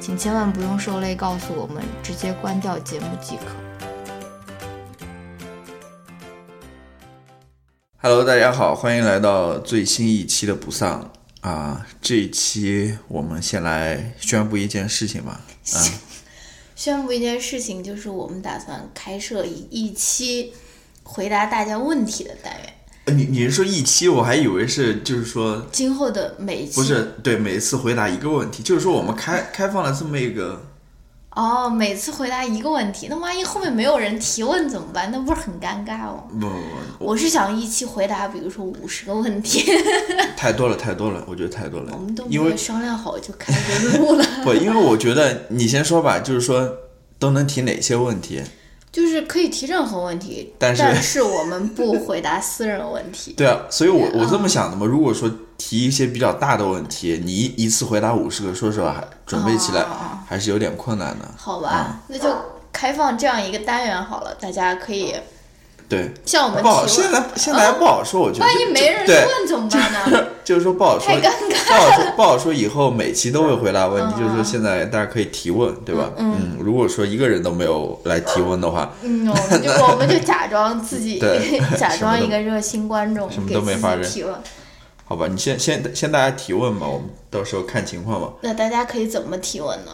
请千万不用受累告诉我们，直接关掉节目即可。Hello，大家好，欢迎来到最新一期的不丧啊！这一期我们先来宣布一件事情吧。啊，宣布一件事情，就是我们打算开设一一期回答大家问题的单元。你你是说一期？我还以为是就是说今后的每一期不是对每次回答一个问题，就是说我们开开放了这么一个哦，每次回答一个问题，那万一后面没有人提问怎么办？那不是很尴尬哦？不不不，我是想一期回答，比如说五十个问题，太多了太多了，我觉得太多了。我们都没因为有商量好就开始录了。不，因为我觉得你先说吧，就是说都能提哪些问题？就是可以提任何问题，但是是我们不回答私人问题。对啊，所以我我这么想的嘛。如果说提一些比较大的问题，你一一次回答五十个，说实话，还准备起来还是有点困难的。好吧，那就开放这样一个单元好了，大家可以对像我们不好。现在现在还不好说，我觉得万一没人问怎么办呢？就是说不好说，太尴不好说，不好说。以后每期都会回答问题，嗯就是说现在大家可以提问，对吧？嗯，如果说一个人都没有来提问的话，嗯，我们就 我们就假装自己 假装一个热心观众，什么都没发生提问。好吧，你先先先大家提问吧，我们到时候看情况吧。那大家可以怎么提问呢？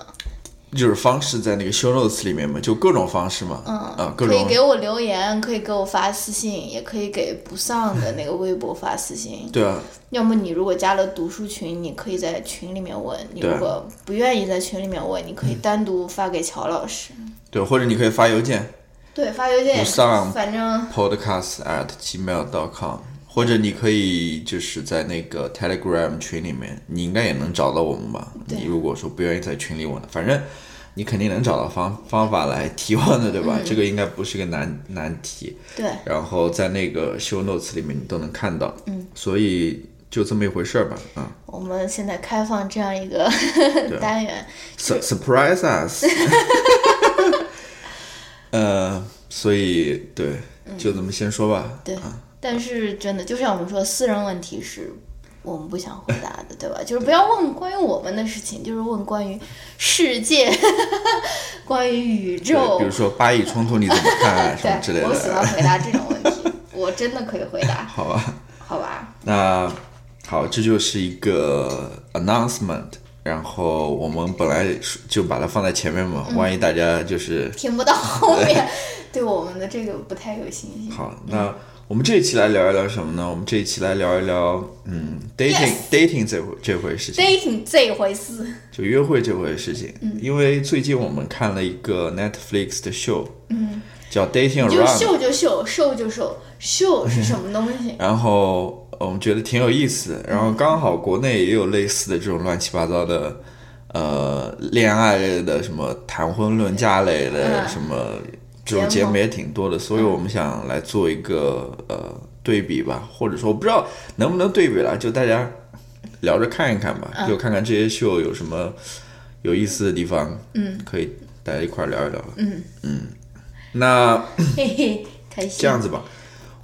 就是方式在那个 show notes 里面嘛，就各种方式嘛，嗯，啊，各可以给我留言，可以给我发私信，也可以给不丧的那个微博发私信。对啊，要么你如果加了读书群，你可以在群里面问；你如果不愿意在群里面问，你可以单独发给乔老师。对，或者你可以发邮件对，发邮件也不丧反正 podcast at gmail dot com，或者你可以就是在那个 Telegram 群里面，你应该也能找到我们吧？你如果说不愿意在群里问，反正你肯定能找到方方法来提问的，对吧？这个应该不是个难难题。对，然后在那个 show notes 里面你都能看到，嗯，所以就这么一回事儿吧，啊、我们现在开放这样一个 单元，Su- surprise us，呃，所以对，就这么先说吧，对。但是真的，就像我们说，私人问题是我们不想回答的，对吧？就是不要问关于我们的事情，就是问关于世界、关于宇，宙比。如说巴以冲突你怎么看什么之类的，我喜欢，回答这种问题，我真的可以回答，好吧？好吧？那好，这就是一个 announcement，然后我们本来是就把它放在前面嘛，万一大家就是听不到后面，对我们的这个不太有信心。好，那我们这一期来聊一聊什么呢？我们这一期来聊一聊，嗯，dating dating 这回这回事情，dating 这回事，就约会这回事情。因为最近我们看了一个 Netflix 的 show，，嗯，叫 Dating 就 Around，秀就秀，秀就秀，秀是什么东西？然后我们觉得挺有意思的。然后刚好国内也有类似的这种乱七八糟的，呃，恋爱类的什么谈婚论嫁类的嗯什么。这种节目。也挺多的，所以我们想来做一个呃对比吧，或者说我不知道能不能对比了，就大家聊着看一看吧，就看看这些秀有什么有意思的地方，嗯，可以大家一块聊一聊，嗯。嗯。那嘿嘿，开心。这样子吧，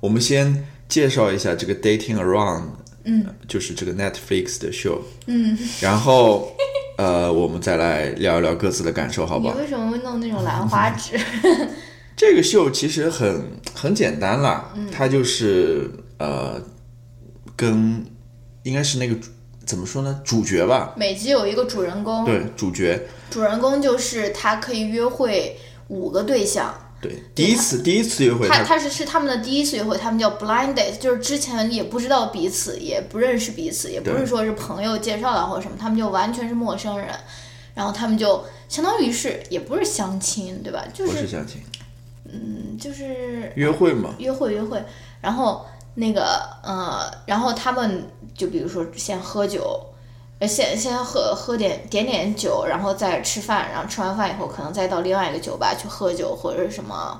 我们先介绍一下这个 Dating Around，嗯，就是这个 Netflix 的秀，嗯，然后呃，我们再来聊一聊各自的感受，好不好？你为什么会弄那种兰花指？这个秀其实很很简单啦，它就是呃，跟应该是那个怎么说呢，主角吧，每集有一个主人公，对，主角，主人公就是他可以约会五个对象，对，第一次第一次约会，他他是是他们的第一次约会，他们叫 blind date，就是之前也不知道彼此，也不认识彼此，也不是说是朋友介绍的或者什么，他们就完全是陌生人，然后他们就相当于是也不是相亲，对吧？就是相亲，嗯，就是约会嘛，约会约会，然后那个呃，然后他们就比如说先喝酒。先先喝喝点点点酒，然后再吃饭，然后吃完饭以后可能再到另外一个酒吧去喝酒或者是什么。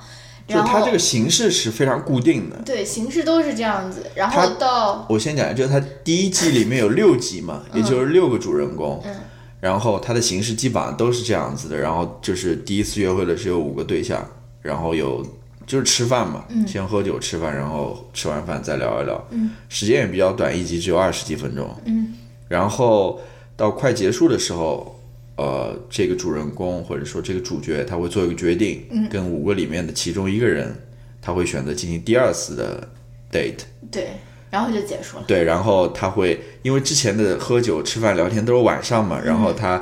就它这个形式是非常固定的。对，形式都是这样子。然后到我先讲，就是它第一季里面有六集嘛，也就是六个主人公。嗯。然后它的形式基本上都是这样子的。然后就是第一次约会的是有五个对象，然后有就是吃饭嘛，先喝酒吃饭，然后吃完饭再聊一聊。嗯。时间也比较短，一集只有二十几分钟。嗯。然后到快结束的时候，呃，这个主人公或者说这个主角他会做一个决定，跟五个里面的其中一个人，他会选择进行第二次的 date。对，然后就结束了。对，然后他会因为之前的喝酒、吃饭、聊天都是晚上嘛，然后他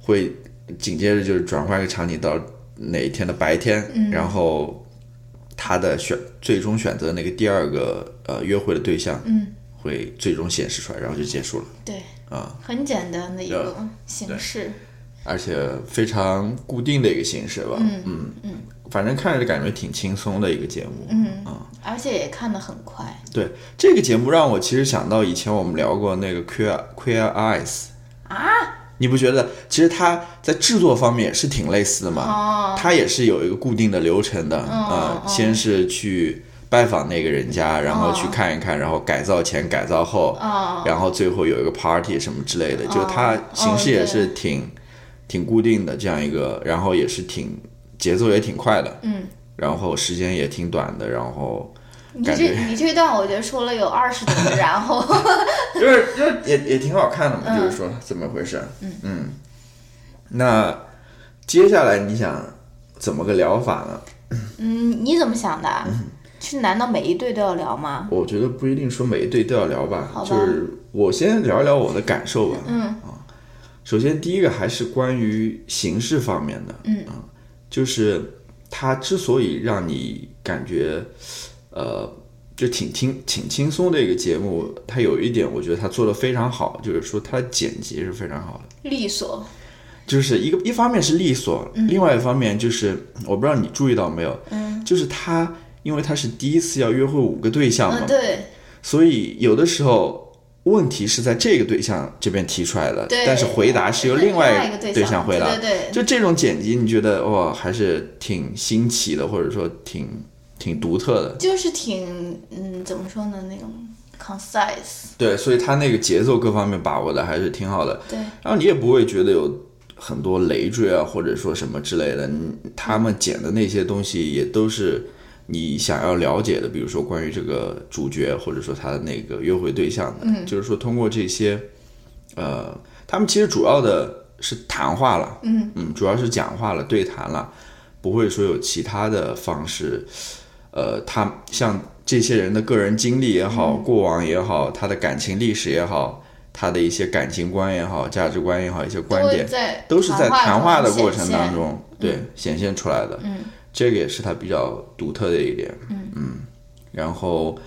会紧接着就是转换一个场景到哪一天的白天，然后他的选最终选择那个第二个呃约会的对象。嗯。会最终显示出来，然后就结束了。对，啊，很简单的一个形式，而且非常固定的一个形式吧。嗯嗯嗯，反正看着感觉挺轻松的一个节目。嗯啊，而且也看得很快。对，这个节目让我其实想到以前我们聊过那个 Queer Queer Eyes 啊，你不觉得其实它在制作方面是挺类似的吗？哦，它也是有一个固定的流程的。嗯，先是去。拜访那个人家，然后去看一看，然后改造前、改造后，然后最后有一个 party 什么之类的，就它形式也是挺挺固定的这样一个，然后也是挺节奏也挺快的，嗯，然后时间也挺短的，然后你这你这段我觉得说了有二十多个然后，就是就也也挺好看的嘛，就是说怎么回事？嗯嗯，那接下来你想怎么个聊法呢？嗯，你怎么想的？是难道每一对都要聊吗？我觉得不一定说每一对都要聊吧，吧就是我先聊一聊我的感受吧。嗯啊，首先第一个还是关于形式方面的。嗯啊，就是它之所以让你感觉，呃，就挺轻挺轻松的一个节目，它有一点我觉得它做的非常好，就是说它剪辑是非常好的，利索。就是一个一方面是利索，另外一方面就是我不知道你注意到没有，嗯，就是他。因为他是第一次要约会五个对象嘛，对，所以有的时候问题是在这个对象这边提出来的，但是回答是由另外一个对象回答，对对，就这种剪辑，你觉得哇，还是挺新奇的，或者说挺挺独特的，就是挺嗯，怎么说呢，那种 concise，对，所以他那个节奏各方面把握的还是挺好的，对，然后你也不会觉得有很多累赘啊，或者说什么之类的，他们剪的那些东西也都是。你想要了解的，比如说关于这个主角，或者说他的那个约会对象的，嗯。就是说通过这些，呃，他们其实主要的是谈话了，嗯。嗯，主要是讲话了，对谈了，不会说有其他的方式，呃，他像这些人的个人经历也好，过往也好，他的感情历史也好，他的一些感情观也好，价值观也好，一些观点，都是在谈话的过程当中，对，显现出来的，嗯。这个也是他比较独特的一点，嗯。嗯，然后，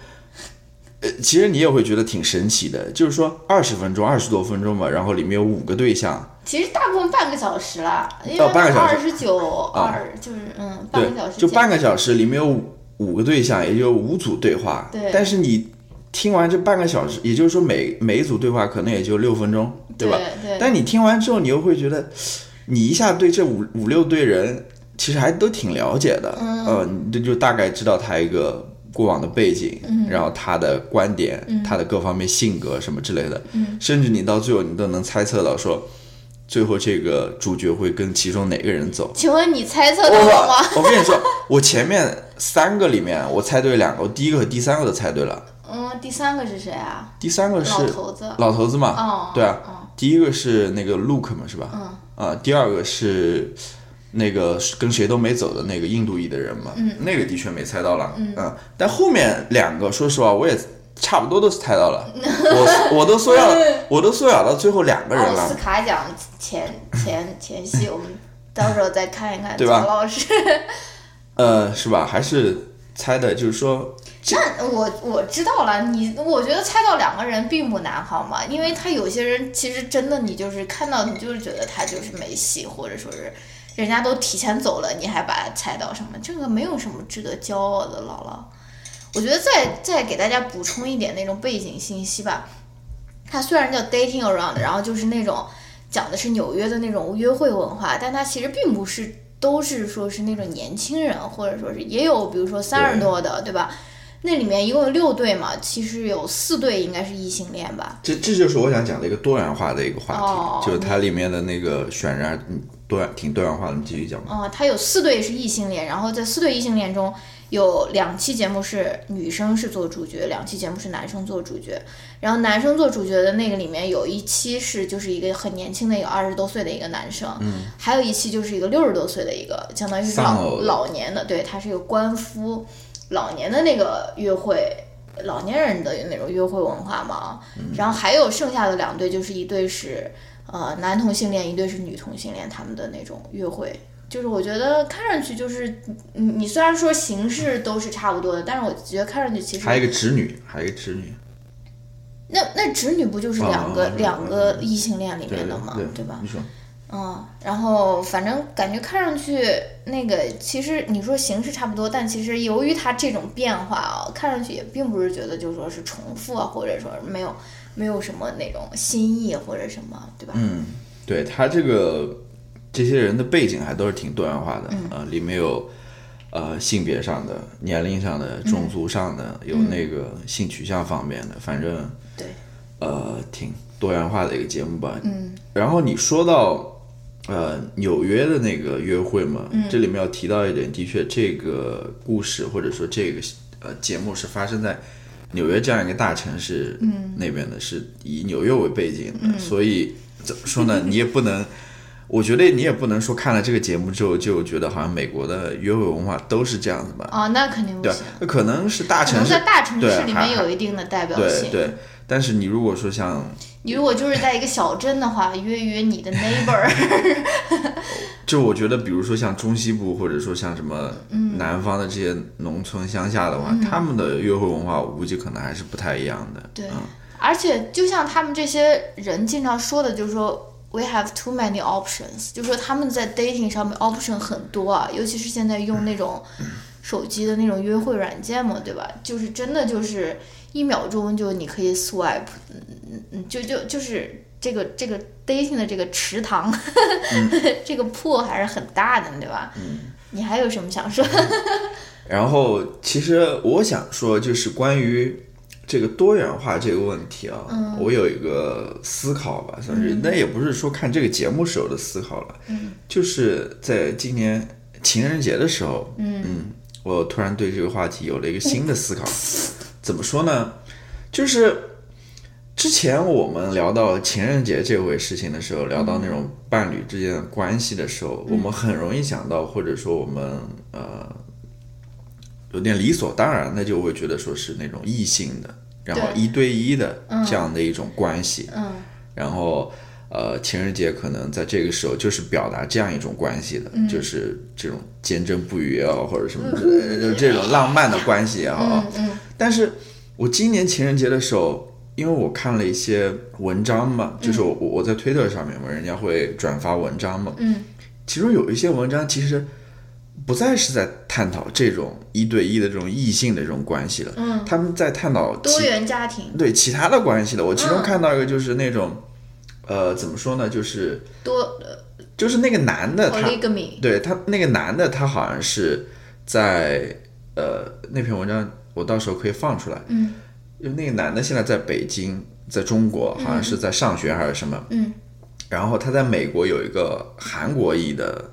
呃，其实你也会觉得挺神奇的，就是说二十分钟、二十多分钟吧，然后里面有五个对象，其实大部分半个小时了，因为二十九二就是嗯，半个小时，就半个小时里面有五五个对象，也就五组对话，对，但是你听完这半个小时，也就是说每每一组对话可能也就六分钟，对吧？对，但你听完之后，你又会觉得，你一下对这五五六对人。其实还都挺了解的，呃，你就大概知道他一个过往的背景，然后他的观点，他的各方面性格什么之类的，甚至你到最后你都能猜测到说，最后这个主角会跟其中哪个人走？请问你猜测到了吗？我跟你说，我前面三个里面我猜对两个，我第一个和第三个都猜对了。嗯，第三个是谁啊？第三个是老头子，老头子嘛？哦，对啊，第一个是那个 Luke 嘛，是吧？嗯，啊，第二个是。那个跟谁都没走的那个印度裔的人嘛，那个的确没猜到了，嗯，但后面两个，说实话，我也差不多都是猜到了，我我都缩小，我都缩小到最后两个人了。奥斯卡奖前前前夕，我们到时候再看一看，曹？老师，呃，是吧？还是猜的，就是说，那我我知道了，你我觉得猜到两个人并不难，好吗？因为他有些人其实真的，你就是看到你就是觉得他就是没戏，或者说是人家都提前走了，你还把他猜到什么？这个没有什么值得骄傲的，姥姥。我觉得再再给大家补充一点那种背景信息吧。它虽然叫 dating around，然后就是那种讲的是纽约的那种约会文化，但它其实并不是都是说是那种年轻人，或者说是也有，比如说三十多的，对吧？那里面一共有六对嘛，其实有四对应该是异性恋吧。这这就是我想讲的一个多元化的一个话题，就是它里面的那个渲染，多元挺多元化的。你继续讲吧。哦，它有四对是异性恋，然后在四对异性恋中。有两期节目是女生是做主角，两期节目是男生做主角。然后男生做主角的那个里面有一期是就是一个很年轻的一个二十多岁的一个男生，嗯，还有一期就是一个六十多岁的一个，相当于是老老年的，对他是一个官夫，老年的那个约会，老年人的那种约会文化嘛。然后还有剩下的两对，就是一对是呃男同性恋，一对是女同性恋，他们的那种约会。就是我觉得看上去就是，你你虽然说形式都是差不多的，但是我觉得看上去其实还有一个侄女，还有一个侄女。那那侄女不就是两个两个异性恋里面的吗？对吧？你说。嗯，然后反正感觉看上去那个，其实你说形式差不多，但其实由于它这种变化啊，看上去也并不是觉得就说是重复啊，或者说没有没有什么那种新意或者什么，对吧？嗯，对它这个。这些人的背景还都是挺多元化的，呃，里面有，呃，性别上的、年龄上的、种族上的，有那个性取向方面的，反正，对，呃，挺多元化的一个节目吧。嗯。然后你说到，呃，纽约的那个约会嘛，这里面要提到一点，的确，这个故事或者说这个呃节目是发生在纽约这样一个大城市，嗯，那边的是以纽约为背景的，所以怎么说呢？你也不能。我觉得你也不能说看了这个节目之后就觉得好像美国的约会文化都是这样子吧？哦，那肯定不行。那可能是大城市，在大城市里面有一定的代表性。对对，但是你如果说像你如果就是在一个小镇的话，约约你的 neighbor，就我觉得，比如说像中西部，或者说像什么南方的这些农村乡下的话，他们的约会文化，我估计可能还是不太一样的。对，而且就像他们这些人经常说的，就是说。We have too many options，就说他们在 dating 上面 option 很多啊，尤其是现在用那种 手机的那种约会软件嘛，对吧？就是真的就是一秒钟就你可以 swipe，嗯嗯嗯，就就就是这个这个 dating 的这个池塘，这个铺还是很大的，对吧？嗯。你还有什么想说？然后其实我想说就是关于。这个多元化这个问题啊，我有一个思考吧，算是，那也不是说看这个节目时候的思考了，就是在今年情人节的时候，嗯，我突然对这个话题有了一个新的思考。怎么说呢？就是之前我们聊到情人节这回事情的时候，聊到那种伴侣之间的关系的时候，我们很容易想到，或者说我们呃。有点理所当然，那就会觉得说是那种异性的，然后一对一的这样的一种关系，嗯，然后呃，情人节可能在这个时候就是表达这样一种关系的，就是这种坚贞不渝啊，或者什么之类的，就这种浪漫的关系啊。嗯但是我今年情人节的时候，因为我看了一些文章嘛，就是我我在推特上面嘛，人家会转发文章嘛，嗯，其中有一些文章其实。不再是在探讨这种一对一的这种异性的这种关系了，嗯，他们在探讨多元家庭，对其他的关系了。我其中看到一个就是那种，呃，怎么说呢，就是多，就是那个男的他，对他那个男的他好像是在呃那篇文章，我到时候可以放出来，嗯，因为那个男的现在在北京，在中国好像是在上学还是什么，嗯，然后他在美国有一个韩国裔的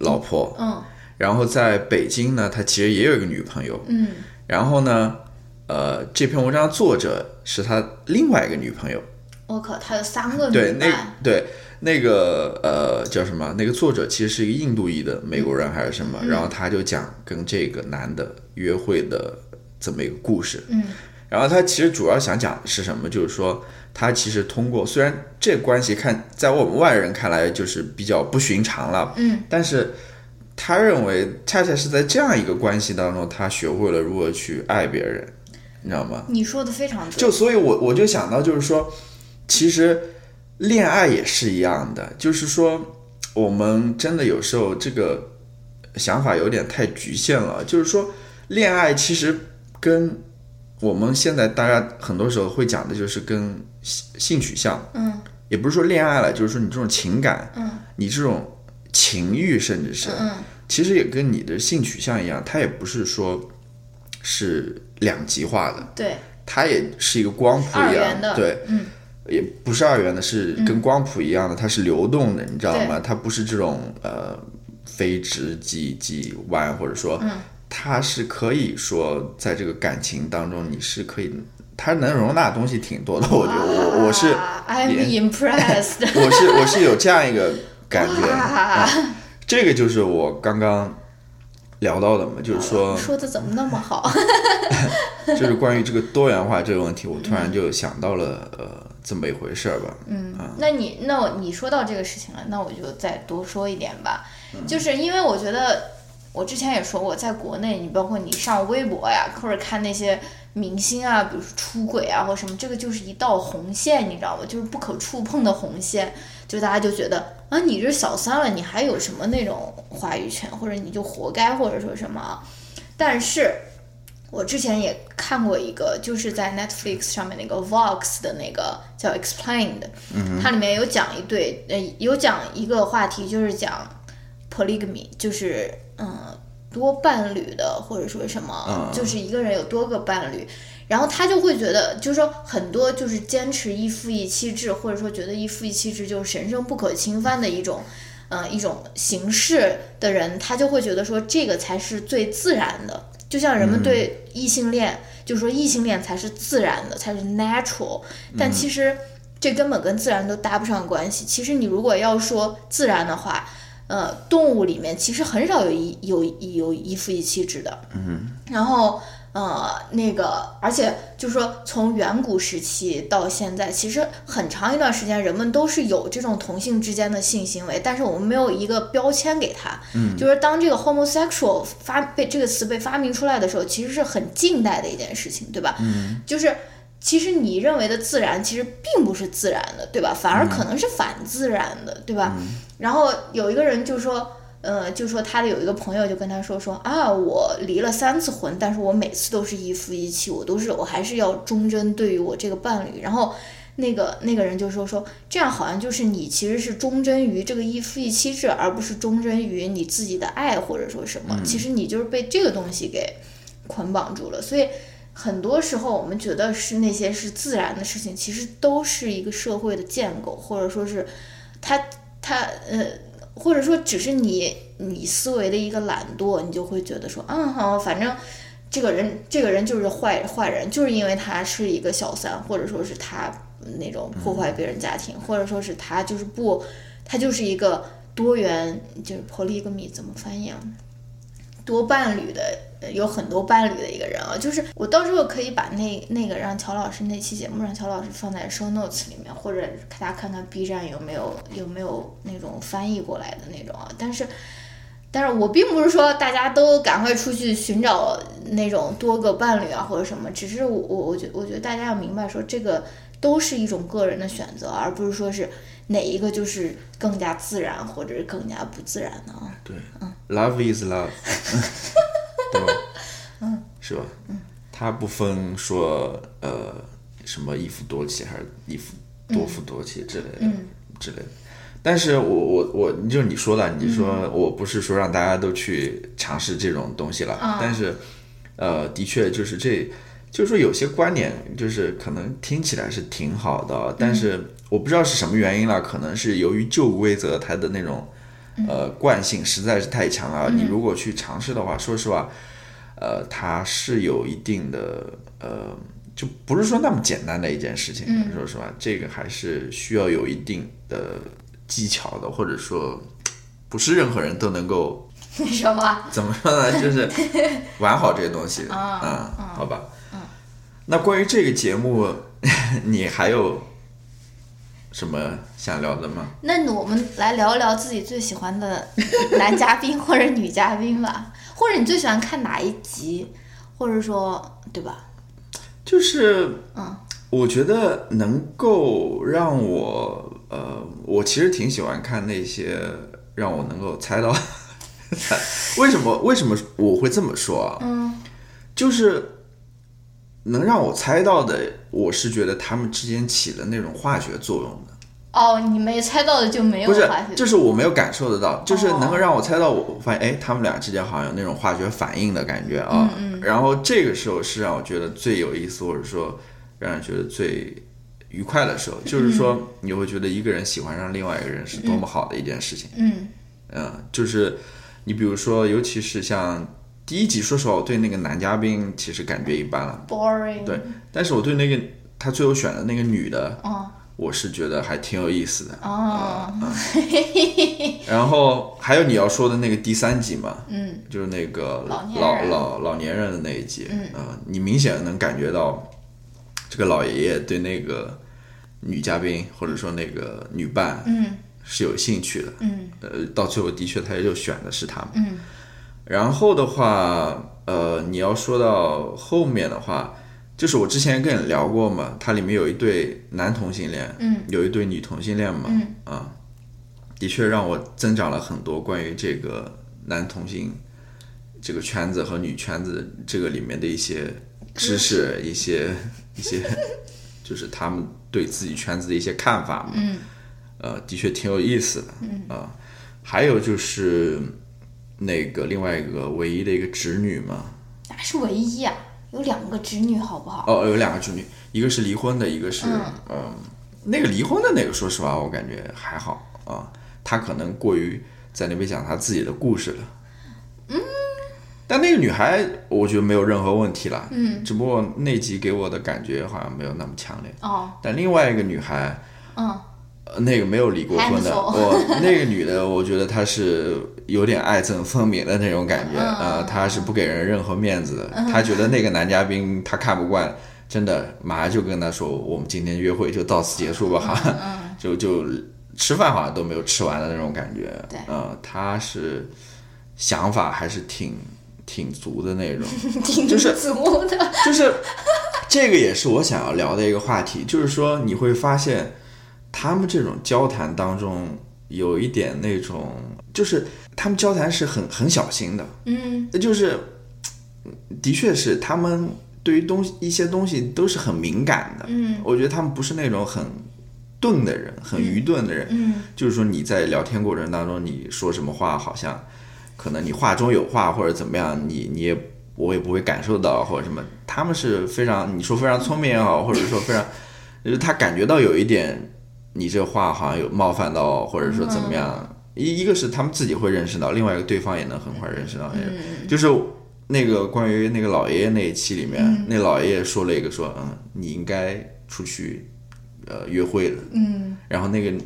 老婆，嗯。然后在北京呢，他其实也有一个女朋友。嗯。然后呢，呃，这篇文章作者是他另外一个女朋友。我靠，他有三个女对，那对那个呃叫什么？那个作者其实是一个印度裔的美国人还是什么？然后他就讲跟这个男的约会的这么一个故事。嗯。然后他其实主要想讲的是什么？就是说他其实通过虽然这关系看在我们外人看来就是比较不寻常了。嗯。但是。他认为恰恰是在这样一个关系当中，他学会了如何去爱别人，你知道吗？你说的非常对。就所以，我我就想到，就是说，其实恋爱也是一样的，就是说，我们真的有时候这个想法有点太局限了。就是说，恋爱其实跟我们现在大家很多时候会讲的就是跟性性取向，嗯，也不是说恋爱了，就是说你这种情感，嗯，你这种情欲，甚至是，嗯，其实也跟你的性取向一样，它也不是说是两极化的，对，它也是一个光谱一样，的，对，嗯，也不是二元的，是跟光谱一样的，它是流动的，你知道吗？它不是这种呃非直即即弯，或者说，嗯它是可以说在这个感情当中，你是可以，它能容纳的东西挺多的。我觉得我我是，I'm impressed。我是 我是有这样一个感觉，啊这个就是我刚刚聊到的嘛，就是说说的怎么那么好？就是关于这个多元化这个问题，我突然就想到了呃这么一回事儿吧。嗯，那你那我你说到这个事情了，那我就再多说一点吧。就是因为我觉得我之前也说过，在国内，你包括你上微博呀，或者看那些明星啊，比如说出轨啊或什么，这个就是一道红线，你知道吗？就是不可触碰的红线。就大家就觉得啊，你这小三了，你还有什么那种话语权，或者你就活该，或者说什么啊？但是。我之前也看过一个，就是在 Netflix 上面那个 Vox 的那个叫 Explained，、它里面有讲一对，呃，有讲一个话题，就是讲 polygamy，就是嗯多伴侣的，或者说什么，嗯就是一个人有多个伴侣，然后他就会觉得，就是说很多就是坚持一夫一妻制，或者说觉得一夫一妻制就是神圣不可侵犯的一种。呃，一种形式的人，他就会觉得说这个才是最自然的，就像人们对异性恋，就是说异性恋才是自然的，才是 natural，但其实这根本跟自然都搭不上关系。其实你如果要说自然的话，呃，动物里面其实很少有一有有一夫一妻制的，嗯，然后。呃，那个，而且就是说，从远古时期到现在，其实很长一段时间，人们都是有这种同性之间的性行为，但是我们没有一个标签给他。嗯，就是当这个 homosexual 发被这个词被发明出来的时候，其实是很近代的一件事情，对吧？嗯，就是其实你认为的自然，其实并不是自然的，对吧？反而可能是反自然的，对吧？然后有一个人就说。呃，就说他的有一个朋友就跟他说说啊，我离了三次婚，但是我每次都是一夫一妻，我都是我还是要忠贞对于我这个伴侣。然后那个那个人就说说这样好像就是你其实是忠贞于这个一夫一妻制，而不是忠贞于你自己的爱或者说什么。其实你就是被这个东西给捆绑住了。所以很多时候我们觉得是那些是自然的事情，其实都是一个社会的建构，或者说是他他呃。或者说，只是你你思维的一个懒惰，你就会觉得说，嗯好，反正这个人这个人就是坏坏人，就是因为他是一个小三，或者说是他那种破坏别人家庭，或者说是他就是不，他就是一个多元，就是 polygamy 怎么翻译啊？多伴侣的，有很多伴侣的一个人啊，就是我到时候可以把那那个让乔老师那期节目让乔老师放在 show notes 里面，或者大家看看 B 站有没有有没有那种翻译过来的那种啊。但是，但是我并不是说大家都赶快出去寻找那种多个伴侣啊或者什么，只是我我我觉我觉得大家要明白说这个都是一种个人的选择，而不是说是哪一个就是更加自然或者是更加不自然的啊。对，嗯，Love is love，对吧？嗯，是吧？嗯，他不分说呃什么一夫多妻还是一夫多夫多妻之类的、嗯之类的。但是我我我，就是你说的，你说我不是说让大家都去尝试这种东西了，嗯但是呃，的确就是这，就是说有些观点就是可能听起来是挺好的，但是我不知道是什么原因了，可能是由于旧规则它的那种呃惯性实在是太强了，你如果去尝试的话，说实话，呃，它是有一定的呃。就不是说那么简单的一件事情，说实话，这个还是需要有一定的技巧的，或者说不是任何人都能够 什么？怎么说呢？就是 玩好这个东西，啊嗯，好吧。那关于这个节目，你还有什么想聊的吗？那我们来聊一聊自己最喜欢的男嘉宾或者女嘉宾吧，或者你最喜欢看哪一集，或者说，对吧？就是，嗯，我觉得能够让我，呃，我其实挺喜欢看那些让我能够猜到，为什么为什么我会这么说啊？嗯，就是能让我猜到的，我是觉得他们之间起了那种化学作用的。哦，你没猜到的就没有不是，就是我没有感受得到，就是能够哦让我猜到我，我发现哎，他们俩之间好像有那种化学反应的感觉啊。嗯然后这个时候是让我觉得最有意思，或者说让人觉得最愉快的时候，就是说你会觉得一个人喜欢上另外一个人是多么好的一件事情。嗯嗯，就是你比如说，尤其是像第一集，说实话，我对那个男嘉宾其实感觉一般了，，boring，对，但是我对那个他最后选的那个女的，哦。我是觉得还挺有意思的。哦，然后还有你要说的那个第三集嘛，嗯。就是那个老老老老年人的那一集，嗯。呃你明显能感觉到这个老爷爷对那个女嘉宾或者说那个女伴嗯。是有兴趣的，嗯。呃，到最后的确他就选的是他们。嗯然后的话，呃，你要说到后面的话，就是我之前跟你聊过嘛，它里面有一对男同性恋，嗯。有一对女同性恋嘛，嗯。啊，的确让我增长了很多关于这个男同性这个圈子和女圈子这个里面的一些知识，一些一些，就是他们对自己圈子的一些看法嘛，嗯。呃，的确挺有意思的，嗯。啊，还有就是那个另外一个唯一的一个侄女嘛，哪是唯一啊？有两个侄女，好不好？哦，有两个侄女，一个是离婚的，一个是嗯、那个离婚的那个，说实话，我感觉还好啊，他可能过于在那边讲他自己的故事了。嗯，但那个女孩，我觉得没有任何问题了。嗯，只不过那集给我的感觉好像没有那么强烈。哦，但另外一个女孩，嗯呃那个没有离过婚的，我那个女的，我觉得她是有点爱憎分明的那种感觉，啊呃，她是不给人任何面子的，她觉得那个男嘉宾她看不惯，真的马上就跟他说，我们今天约会就到此结束吧，哈、嗯。就就吃饭好像都没有吃完的那种感觉，对。呃，她是想法还是挺挺足的那种，挺就是足的。就是这个也是我想要聊的一个话题，就是说你会发现他们这种交谈当中有一点那种，就是他们交谈是很很小心的，嗯。就是的确是他们对于东西一些东西都是很敏感的，嗯。我觉得他们不是那种很钝的人，很愚钝的人，嗯。就是说你在聊天过程当中，你说什么话，好像可能你话中有话，或者怎么样，你你也我也不会感受到，或者什么。他们是非常你说非常聪明也好，或者说非常，就是他感觉到有一点你这话好像有冒犯到，或者说怎么样。一一个是他们自己会认识到，另外一个对方也能很快认识到。就是那个关于那个老爷爷那一期里面，那老爷爷说了一个说，嗯，你应该出去呃约会了。嗯然后那个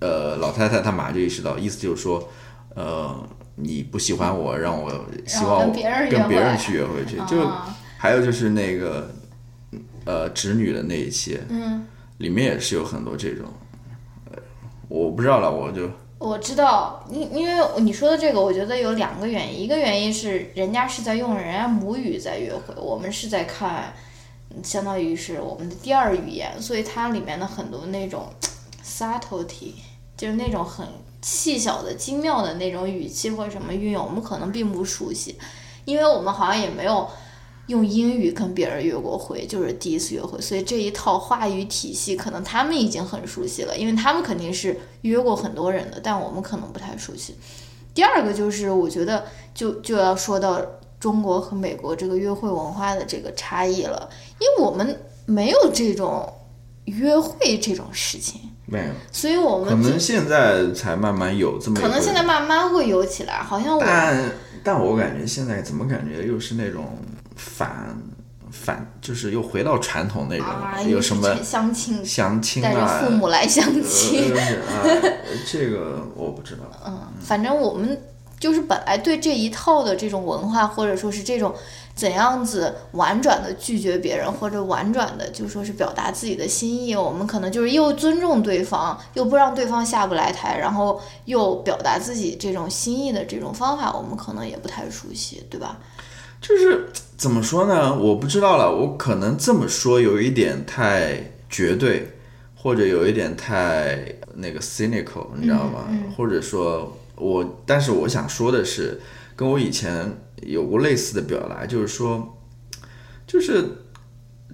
呃老太太她马上就意识到，意思就是说，呃，你不喜欢我，让我希望我跟别人去约会去。就啊还有就是那个呃侄女的那一期，嗯，里面也是有很多这种，呃，我不知道了，我就我知道，因因为你说的这个，我觉得有两个原因，一个原因是人家是在用人家母语在约会，我们是在看，相当于是我们的第二语言，所以它里面的很多那种 subtlety，就是那种很细小的、精妙的那种语气或者什么运用，我们可能并不熟悉，因为我们好像也没有。用英语跟别人约过会，就是第一次约会，所以这一套话语体系可能他们已经很熟悉了，因为他们肯定是约过很多人的，但我们可能不太熟悉。第二个就是我觉得就就要说到中国和美国这个约会文化的这个差异了，因为我们没有这种约会这种事情，没有，所以我们可们能现在才慢慢有这么，可能现在慢慢会有起来，好像我但但我感觉现在怎么感觉又是那种反反，就是又回到传统那种，啊有什么相亲相亲带着啊，父母来相呃亲，呃 啊，这个我不知道。嗯，反正我们就是本来对这一套的这种文化，或者说是这种怎样子婉转的拒绝别人，或者婉转的就说是表达自己的心意，我们可能就是又尊重对方，又不让对方下不来台，然后又表达自己这种心意的这种方法，我们可能也不太熟悉，对吧？就是怎么说呢？我不知道了，我可能这么说有一点太绝对，或者有一点太那个 cynical，你知道吗？或者说。我，但是我想说的是，跟我以前有过类似的表达，就是说，就是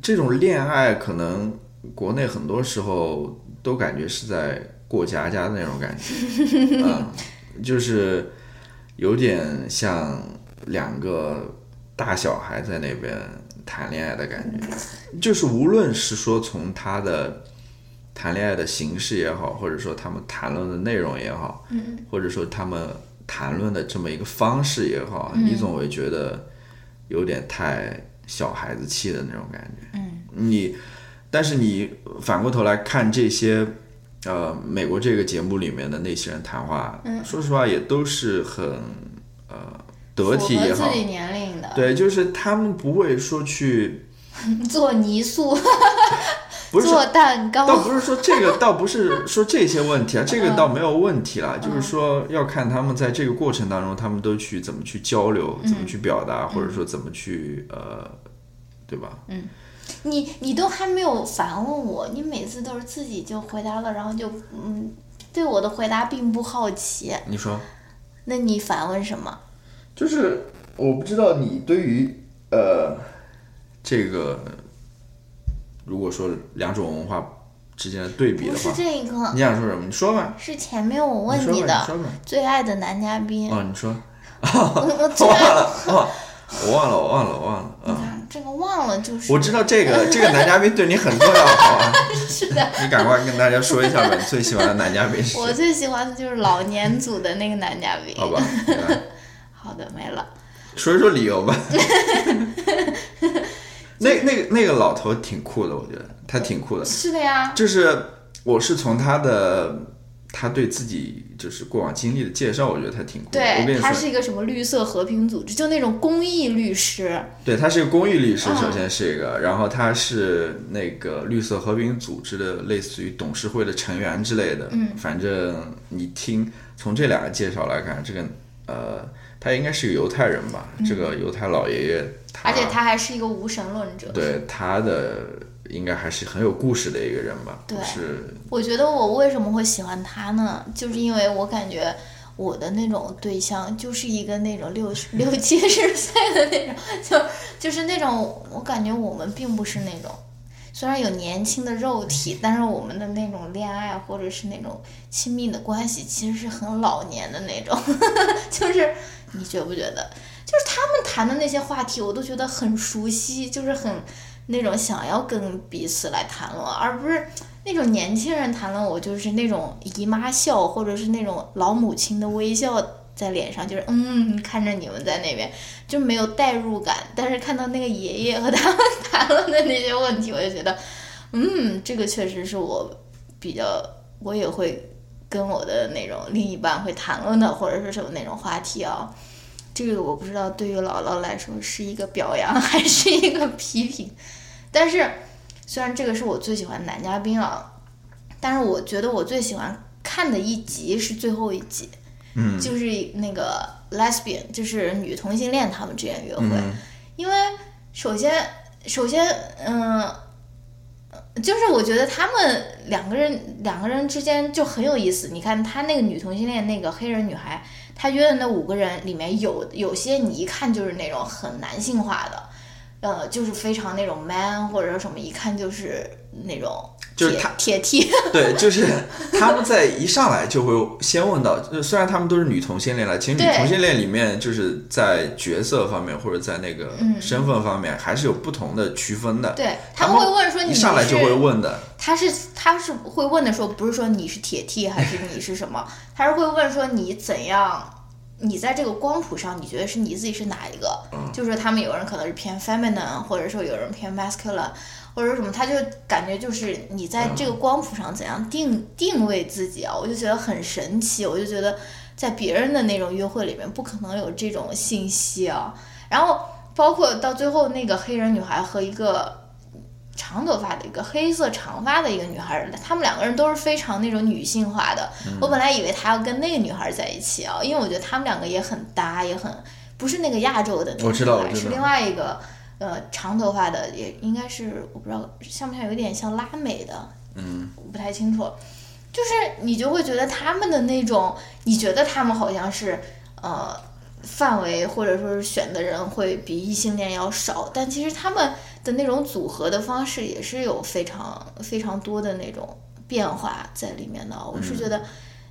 这种恋爱，可能国内很多时候都感觉是在过家家的那种感觉，啊，就是有点像两个大小孩在那边谈恋爱的感觉，就是无论是说从他的。谈恋爱的形式也好，或者说他们谈论的内容也好，嗯，或者说他们谈论的这么一个方式也好，你总会觉得有点太小孩子气的那种感觉。嗯，你，但是你反过头来看这些，呃，美国这个节目里面的那些人谈话，说实话也都是很呃得体也好，自己年龄的，对，就是他们不会说去 做泥塑。做蛋糕，倒不是说这个，倒不是说这些问题啊，这个倒没有问题了。就是说，要看他们在这个过程当中，他们都去怎么去交流，怎么去表达，或者说怎么去呃，对吧？嗯，你你都还没有反问我，你每次都是自己就回答了，然后就嗯，对我的回答并不好奇。你说，那你反问什么？就是我不知道你对于呃这个。如果说两种文化之间的对比的话，不是这个，你想说什么？你说吧。是前面我问你的最爱的男嘉宾。哦，你说。我忘了，我忘了，我忘了，我忘了。你看这个忘了就是。我知道这个这个男嘉宾对你很重要，好吧？是的。你赶快跟大家说一下吧，你最喜欢的男嘉宾是谁？我最喜欢的就是老年组的那个男嘉宾。好吧。好 的，没了。说一说理由吧。那那个那个老头挺酷的，我觉得他挺酷的。是的呀。就是我是从他的他对自己就是过往经历的介绍，我觉得他挺酷。对，他是一个什么绿色和平组织，就那种公益律师。对他是一个公益律师，首先是一个，然后他是那个绿色和平组织的类似于董事会的成员之类的。嗯。反正你听从这两个介绍来看，这个呃。他应该是个犹太人吧？这个犹太老爷爷，而且他还是一个无神论者。对他的应该还是很有故事的一个人吧？对，是。我觉得我为什么会喜欢他呢？就是因为我感觉我的那种对象就是一个那种六十 六七十岁的那种，就就是那种我感觉我们并不是那种。虽然有年轻的肉体，但是我们的那种恋爱或者是那种亲密的关系，其实是很老年的那种。就是你觉不觉得？就是他们谈的那些话题，我都觉得很熟悉，就是很那种想要跟彼此来谈论，而不是那种年轻人谈论。我就是那种姨妈笑，或者是那种老母亲的微笑。在脸上就是嗯，看着你们在那边就没有代入感，但是看到那个爷爷和他们 谈论的那些问题，我就觉得，嗯，这个确实是我比较我也会跟我的那种另一半会谈论的，或者是什么那种话题啊。这个我不知道对于姥姥来说是一个表扬还是一个批评，但是虽然这个是我最喜欢男嘉宾啊，但是我觉得我最喜欢看的一集是最后一集。嗯，就是那个 lesbian，就是女同性恋，他们之间约会，因为首先，首先，嗯，就是我觉得他们两个人两个人之间就很有意思。你看他那个女同性恋那个黑人女孩，她约的那五个人里面有有些你一看就是那种很男性化的，呃，就是非常那种 man 或者什么，一看就是那种。就是他铁 T，对，就是他们在一上来就会先问到，虽然他们都是女同性恋了，其实女同性恋里面就是在角色方面或者在那个身份方面还是有不同的区分的。对，他们会问说你上来就会问的，他是他是会问的说不是说你是铁 T 还是你是什么，他是会问说你怎样。你在这个光谱上，你觉得是你自己是哪一个？就是说，他们有人可能是偏 feminine，或者说有人偏 masculine，或者什么，他就感觉就是你在这个光谱上怎样定定位自己啊，我就觉得很神奇，我就觉得在别人的那种约会里面不可能有这种信息啊，然后包括到最后那个黑人女孩和一个。长头发的一个黑色长发的一个女孩，他们两个人都是非常那种女性化的。我本来以为他要跟那个女孩在一起啊，因为我觉得他们两个也很搭，也很不是那个亚洲的那个女孩，是另外一个呃长头发的，也应该是我不知道像不像有点像拉美的，嗯，我不太清楚。就是你就会觉得他们的那种，你觉得他们好像是呃范围或者说是选的人会比异性恋要少，但其实他们。的那种组合的方式也是有非常非常多的那种变化在里面的。我是觉得，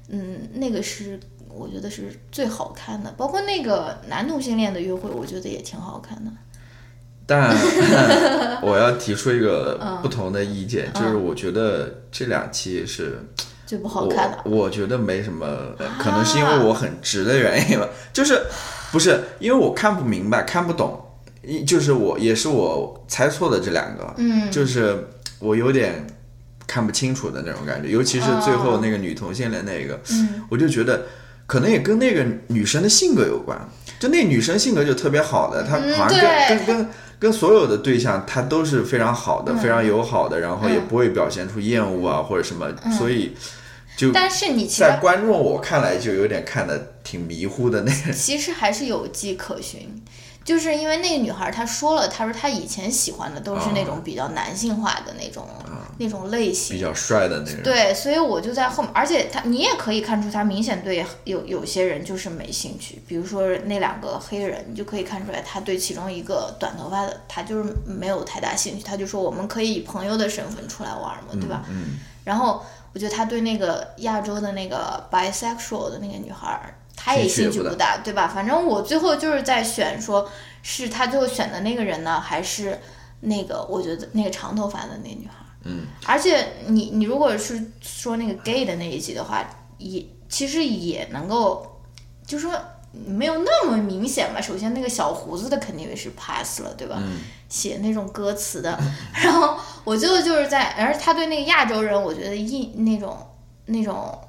嗯，那个是我觉得是最好看的。包括那个男同性恋的约会，我觉得也挺好看的。但 我要提出一个不同的意见，就是我觉得这两期是最不好看的。我觉得没什么，可能是因为我很直的原因吧，就是不是因为我看不明白、看不懂。一就是我也是我猜错的这两个，嗯，就是我有点看不清楚的那种感觉，尤其是最后那个女同性恋那个，嗯，我就觉得可能也跟那个女生的性格有关，就那女生性格就特别好的，她好像跟跟跟跟所有的对象他都是非常好的，非常友好的，然后也不会表现出厌恶啊或者什么，所以就但是你在观众我看来就有点看的挺迷糊的那个，其实还是有迹可循。就是因为那个女孩，她说了，她说她以前喜欢的都是那种比较男性化的那种那种类型，比较帅的那种。对，所以我就在后面，而且她你也可以看出，她明显对有有些人就是没兴趣。比如说那两个黑人，你就可以看出来，她对其中一个短头发的，她就是没有太大兴趣。她就说我们可以以朋友的身份出来玩嘛，对吧？嗯。然后我觉得她对那个亚洲的那个 bisexual 的那个女孩。他也兴趣不大，对吧？反正我最后就是在选，说是他最后选的那个人呢，还是那个？我觉得那个长头发的那女孩。嗯。而且你你如果是说那个 gay 的那一集的话，也其实也能够，就说没有那么明显吧。首先那个小胡子的肯定也是 pass 了，对吧？嗯。写那种歌词的，然后我最后就是在，而他对那个亚洲人，我觉得印那种那种。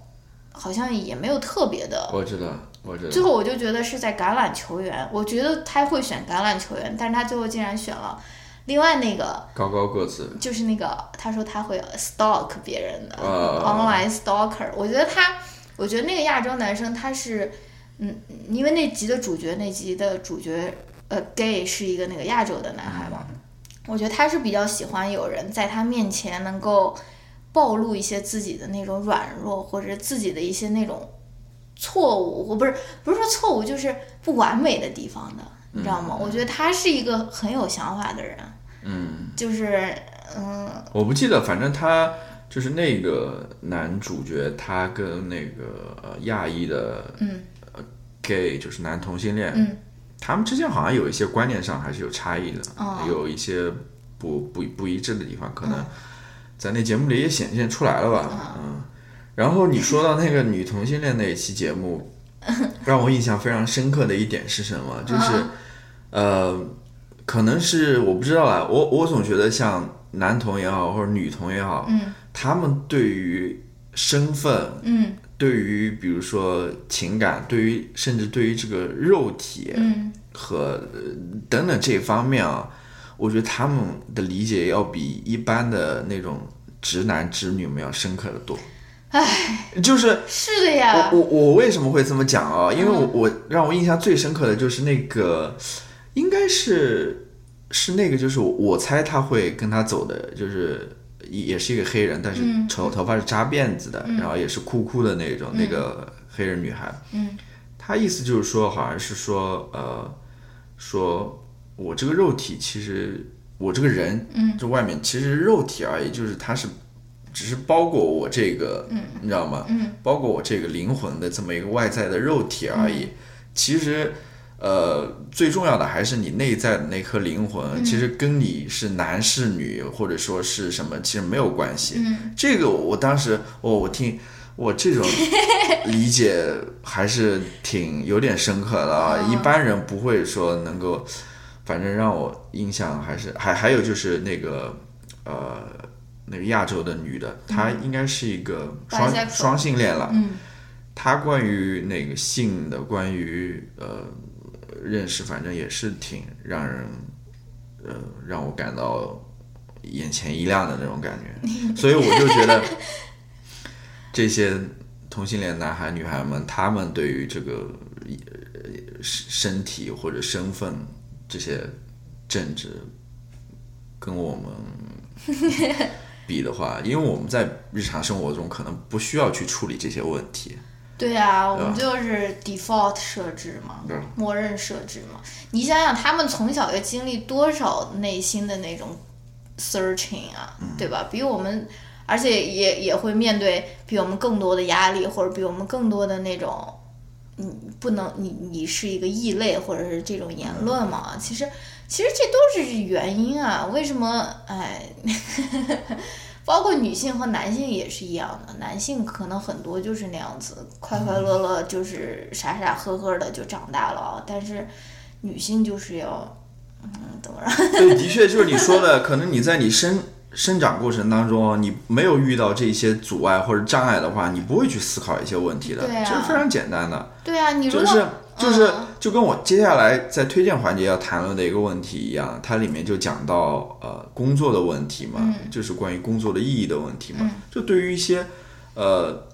好像也没有特别的，我知道，我知道。最后我就觉得是在橄榄球员，我觉得他会选橄榄球员，但是他最后竟然选了另外那个高高个子，就是那个他说他会 stalk 别人的 online stalker。我觉得他，我觉得那个亚洲男生他是，嗯，因为那集的主角那集的主角呃 gay 是一个那个亚洲的男孩嘛，我觉得他是比较喜欢有人在他面前能够。暴露一些自己的那种软弱，或者自己的一些那种错误，我不是不是说错误，就是不完美的地方的，你知道吗？我觉得他是一个很有想法的人，嗯，就是嗯，我不记得，反正他就是那个男主角，他跟那个呃亚裔的嗯。gay 就是男同性恋，嗯，他们之间好像有一些观念上还是有差异的，哦，有一些不不不一致的地方，可能。在那节目里也显现出来了吧，嗯，然后你说到那个女同性恋那一期节目，让我印象非常深刻的一点是什么？就是，呃，可能是我不知道啊，我我总觉得像男同也好或者女同也好，嗯，他们对于身份，嗯，对于比如说情感，对于甚至对于这个肉体，嗯，和等等这方面啊。我觉得他们的理解要比一般的那种直男直女们要深刻的多。唉，就是是的呀。我我我为什么会这么讲啊？因为我我让我印象最深刻的就是那个，应该是是那个，就是我猜他会跟他走的，就是也是一个黑人，但是头头发是扎辫子的，然后也是酷酷的那种那个黑人女孩。嗯，他意思就是说，好像是说呃说。我这个肉体其实，我这个人，嗯，这外面其实肉体而已，就是它是，只是包裹我这个，嗯，你知道吗？嗯，包裹我这个灵魂的这么一个外在的肉体而已。其实，呃，最重要的还是你内在的那颗灵魂，其实跟你是男是女或者说是什么，其实没有关系。嗯，这个我当时，我我听我这种 理解还是挺有点深刻的啊，一般人不会说能够。反正让我印象还是还还有就是那个呃那个亚洲的女的，她应该是一个双双性恋了。嗯她关于那个性的，关于呃认识，反正也是挺让人呃让我感到眼前一亮的那种感觉，所以我就觉得这些同性恋男孩女孩们，他们对于这个呃身身体或者身份这些政治，跟我们 比的话，因为我们在日常生活中可能不需要去处理这些问题。对啊，我们就是 default 设置嘛，默认设置嘛。你想想，他们从小要经历多少内心的那种 searching 啊，嗯对吧？比我们，而且也也会面对比我们更多的压力，或者比我们更多的那种，嗯，不能，你你是一个异类，或者是这种言论嘛。其实，其实这都是原因啊。为什么？哎。包括女性和男性也是一样的，男性可能很多就是那样子，快快乐乐，就是傻傻呵呵的就长大了。但是女性就是要，嗯，怎么着？对，的确就是你说的，可能你在你生生长过程当中，你没有遇到这些阻碍或者障碍的话，你不会去思考一些问题的，这是非常简单的。对啊，你就是就是嗯就跟我接下来在推荐环节要谈论的一个问题一样，它里面就讲到呃工作的问题嘛，就是关于工作的意义的问题嘛。就对于一些呃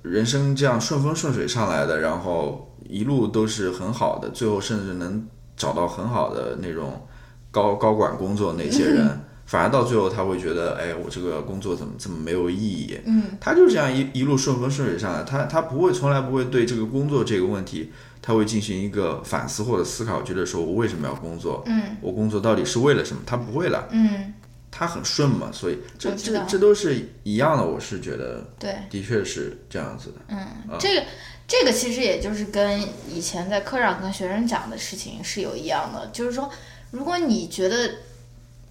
人生这样顺风顺水上来的，然后一路都是很好的，最后甚至能找到很好的那种高高管工作那些人。反而到最后，他会觉得，哎，我这个工作怎么这么没有意义？嗯，他就这样一一路顺风顺水上来，他他不会从来不会对这个工作这个问题，他会进行一个反思或者思考，觉得说我为什么要工作？嗯我工作到底是为了什么？他不会了，嗯，他很顺嘛，所以这这这都是一样的，我是觉得对，的确是这样子的。嗯，这个这个其实也就是跟以前在课上跟学生讲的事情是有一样的，就是说，如果你觉得，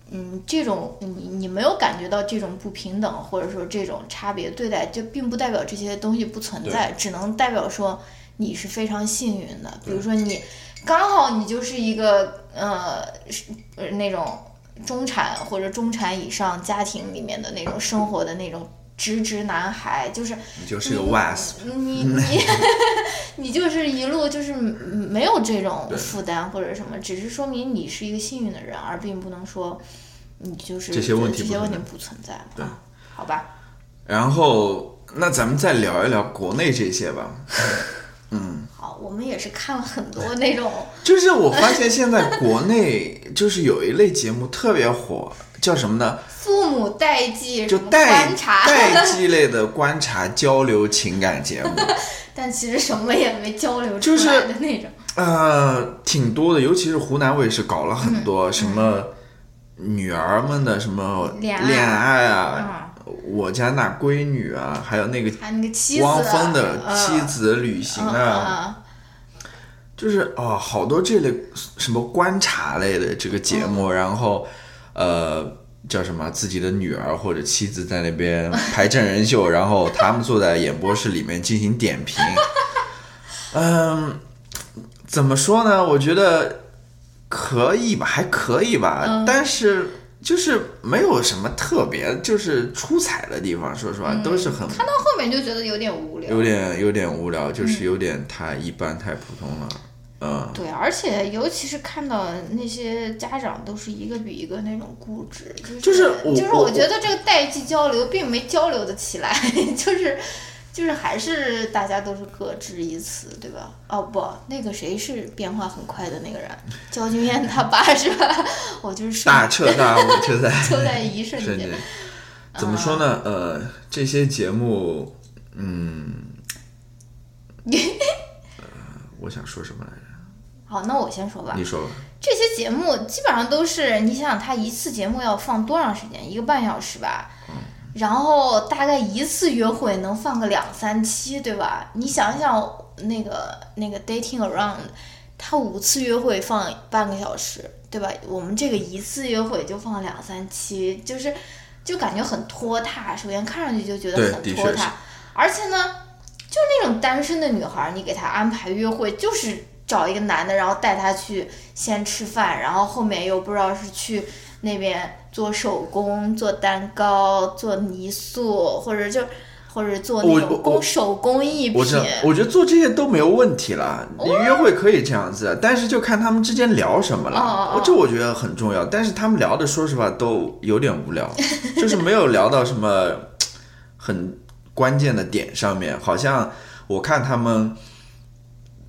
嗯，这种你你没有感觉到这种不平等，或者说这种差别对待，就并不代表这些东西不存在，只能代表说你是非常幸运的。比如说你刚好你就是一个呃是呃那种中产或者中产以上家庭里面的那种生活的那种直直男孩，就是你就是个 wasp，你你 你就是一路就是没有这种负担或者什么，只是说明你是一个幸运的人，而并不能说你就是这些问题不这些问题存在不存在对啊，好吧？然后那咱们再聊一聊国内这些吧。嗯好，我们也是看了很多那种，就是我发现现在国内就是有一类节目特别火，叫什么呢？父母代际就代观察，代际类的观察交流情感节目。但其实什么也没交流出就是来的那种。呃，挺多的，尤其是湖南卫视搞了很嗯多什么女儿们的什么恋爱啊，啊，我家那闺女啊，还有那个汪峰的嗯妻子旅行嗯啊，就是哦，好多这类什么观察类的这个节目，然后呃。叫什么？自己的女儿或者妻子在那边拍真人秀，然后他们坐在演播室里面进行点评。嗯，怎么说呢？我觉得可以吧，还可以吧，嗯但是就是没有什么特别就是出彩的地方。说实话，都是很看到后面就觉得有点无聊，有点有点无聊，就是有点太一般、太普通了。嗯，对，而且尤其是看到那些家长都是一个比一个那种固执，就是就是我就是我我觉得这个代际交流并没交流的起来，就是就是还是大家都是各执一词，对吧？哦不，那个谁是变化很快的那个人，焦俊艳他爸是吧？我就是瞬大彻大悟就在 就在一瞬间。怎么说呢？呃，这些节目，嗯，呃我想说什么来着？好，那我先说吧。你说吧。这些节目基本上都是，你想想，他一次节目要放多长时间？一个半小时吧。嗯然后大概一次约会能放个两三期，对吧？你想想，那个那个 dating around，他五次约会放半个小时，对吧？我们这个一次约会就放两三期，就是就感觉很拖沓。首先看上去就觉得很拖沓，而且呢，就那种单身的女孩儿，你给她安排约会，就是找一个男的，然后带他去先吃饭，然后后面又不知道是去那边做手工、做蛋糕、做泥塑，或者就或者做那种工手工艺品。我我觉得做这些都没有问题了，你约会可以这样子，但是就看他们之间聊什么了。这我觉得很重要，但是他们聊的，说实话都有点无聊，就是没有聊到什么很关键的点上面，好像我看他们。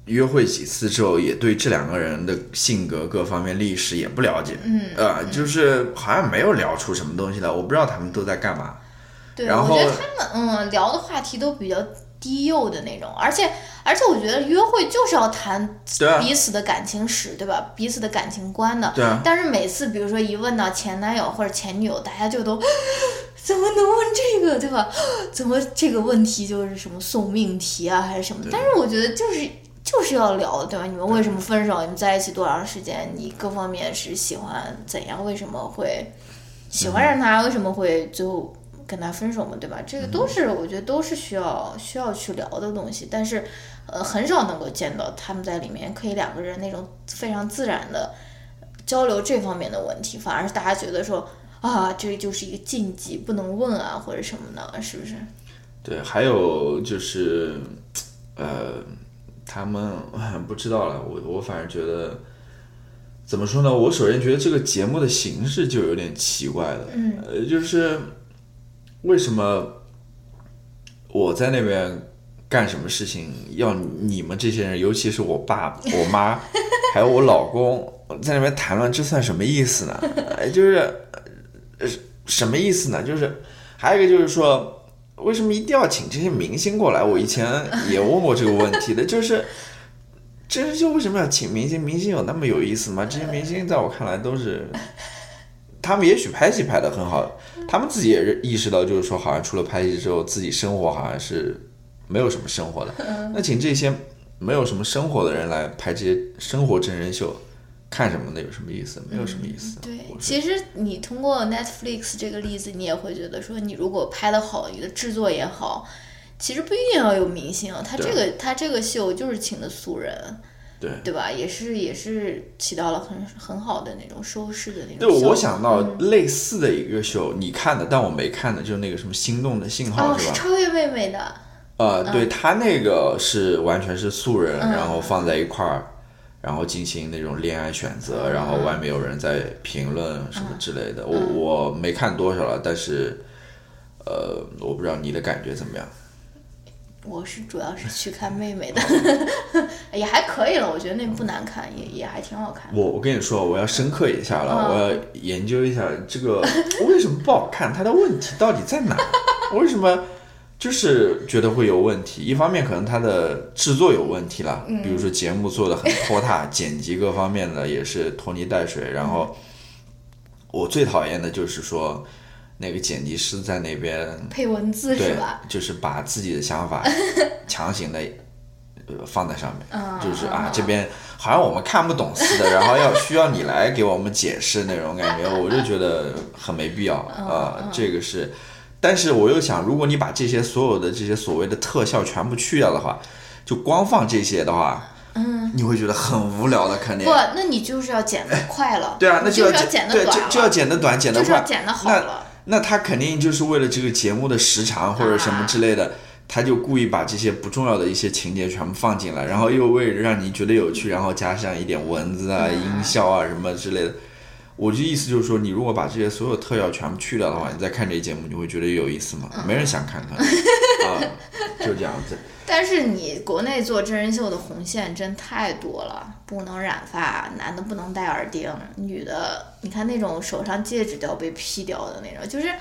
约会几次之后，也对这两个人的性格各方面历史也不了解，嗯，呃，就是好像没有聊出什么东西来，我不知道他们都在干嘛。对，我觉得他们嗯聊的话题都比较低幼的那种，而且而且我觉得约会就是要谈彼此的感情史，对吧？彼此的感情观的。对啊。但是每次比如说一问到前男友或者前女友，大家就都 怎么能问这个，对吧？怎么这个问题就是什么送命题啊，还是什么？但是我觉得就是。就是要聊，对吧？你们为什么分手？你们在一起多长时间？你各方面是喜欢怎样？为什么会喜欢上他？为什么会最后跟他分手嘛？对吧？这个都是我觉得都是需要需要去聊的东西。但是，呃，很少能够见到他们在里面可以两个人那种非常自然的交流这方面的问题，反而是大家觉得说啊，这就是一个禁忌，不能问啊，或者什么的，是不是？对，还有就是，呃。他们不知道了，我我反正觉得，怎么说呢？我首先觉得这个节目的形式就有点奇怪了，呃，就是为什么我在那边干什么事情，要你们这些人，尤其是我爸、我妈，还有我老公在那边谈论，这算什么意思呢？就是什么意思呢？就是还有一个就是说。为什么一定要请这些明星过来？我以前也问过这个问题的，就是真人秀为什么要请明星？明星有那么有意思吗？这些明星在我看来都是，他们也许拍戏拍的很好，他们自己也意识到，就是说好像除了拍戏之后，自己生活好像是没有什么生活的。那请这些没有什么生活的人来拍这些生活真人秀。看什么的？有什么意思？没有什么意思。对，其实你通过 Netflix 这个例子，你也会觉得说，你如果拍的好，你的制作也好，其实不一定要有明星。他这个他这个秀就是请的素人，对对吧？也是也是起到了很很好的那种收视的那种。对，我想到类似的一个秀，你看的，但我没看的，就是那个什么心动的信号，是吧？超越妹妹的。呃，对他那个是完全是素人，然后放在一块儿。然后进行那种恋爱选择，然后外面有人在评论什么之类的，我我没看多少了，但是，呃，我不知道你的感觉怎么样。我是主要是去看妹妹的，也还可以了，我觉得那不难看，也也还挺好看。我我跟你说，我要深刻一下了，我要研究一下这个为什么不好看，它的问题到底在哪？为什么？就是觉得会有问题，一方面可能它的制作有问题了，比如说节目做的很拖沓，剪辑各方面的也是拖泥带水。然后我最讨厌的就是说，那个剪辑师在那边配文字是吧？就是把自己的想法 强行的呃放在上面，就是啊这边好像我们看不懂似的，然后要需要你来给我们解释那种感觉，我就觉得很没必要啊，这个是。但是我又想，如果你把这些所有的这些所谓的特效全部去掉的话，就光放这些的话，嗯，你会觉得很无聊的，肯定。不，那你就是要剪的快了。对啊，那就要剪对，就就要剪的短，剪的快。剪的好了。那他肯定就是为了这个节目的时长或者什么之类的，他就故意把这些不重要的一些情节全部放进来，然后又为了让你觉得有趣，然后加上一点文字啊、音效啊什么之类的。我的意思就是说，你如果把这些所有特效全部去掉的话，你再看这节目，你会觉得有意思吗？没人想看它 啊，就这样子。但是你国内做真人秀的红线真太多了，不能染发，男的不能戴耳钉，女的，你看那种手上戒指都要被 P 掉的那种，就是。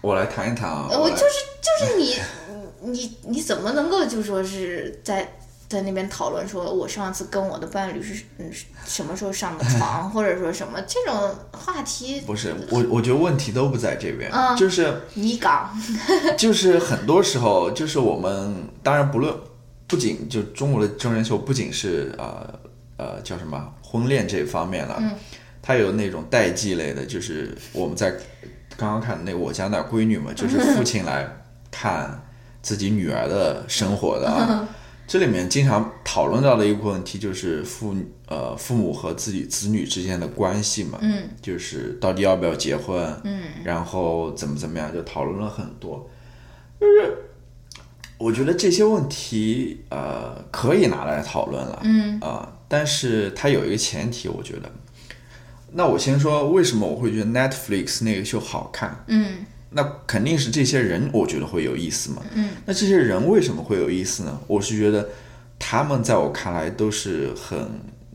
我来谈一谈啊。我就是就是你 你你怎么能够就说是在。在那边讨论说，我上次跟我的伴侣是嗯什么时候上的床，或者说什么这种话题？不是我，我觉得问题都不在这边，就是你搞，就是很多时候，就是我们当然不论，不仅就中国的真人秀，不仅是呃呃叫什么婚恋这方面了，它有那种代际类的，就是我们在刚刚看那我家那闺女嘛，就是父亲来 看自己女儿的生活的啊。这里面经常讨论到的一个问题就是父呃父母和自己子女之间的关系嘛，嗯，就是到底要不要结婚，嗯，然后怎么怎么样，就讨论了很多。就是我觉得这些问题呃可以拿来讨论了，嗯。啊、但是它有一个前提，我觉得。那我先说为什么我会觉得 Netflix 那个秀好看，嗯那肯定是这些人，我觉得会有意思嘛。嗯，那这些人为什么会有意思呢？我是觉得他们在我看来都是很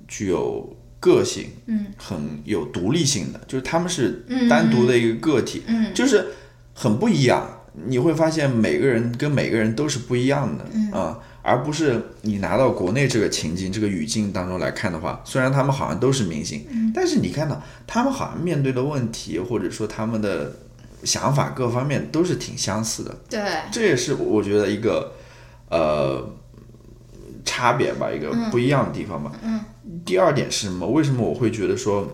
具有个性，嗯，很有独立性的，就是他们是单独的一个个体，嗯就是很不一样。你会发现每个人跟每个人都是不一样的，嗯啊，而不是你拿到国内这个情境、这个语境当中来看的话，虽然他们好像都是明星，嗯但是你看到他们好像面对的问题，或者说他们的想法各方面都是挺相似的，对，这也是我觉得一个呃差别吧，一个不一样的地方吧。嗯。第二点是什么？为什么我会觉得说，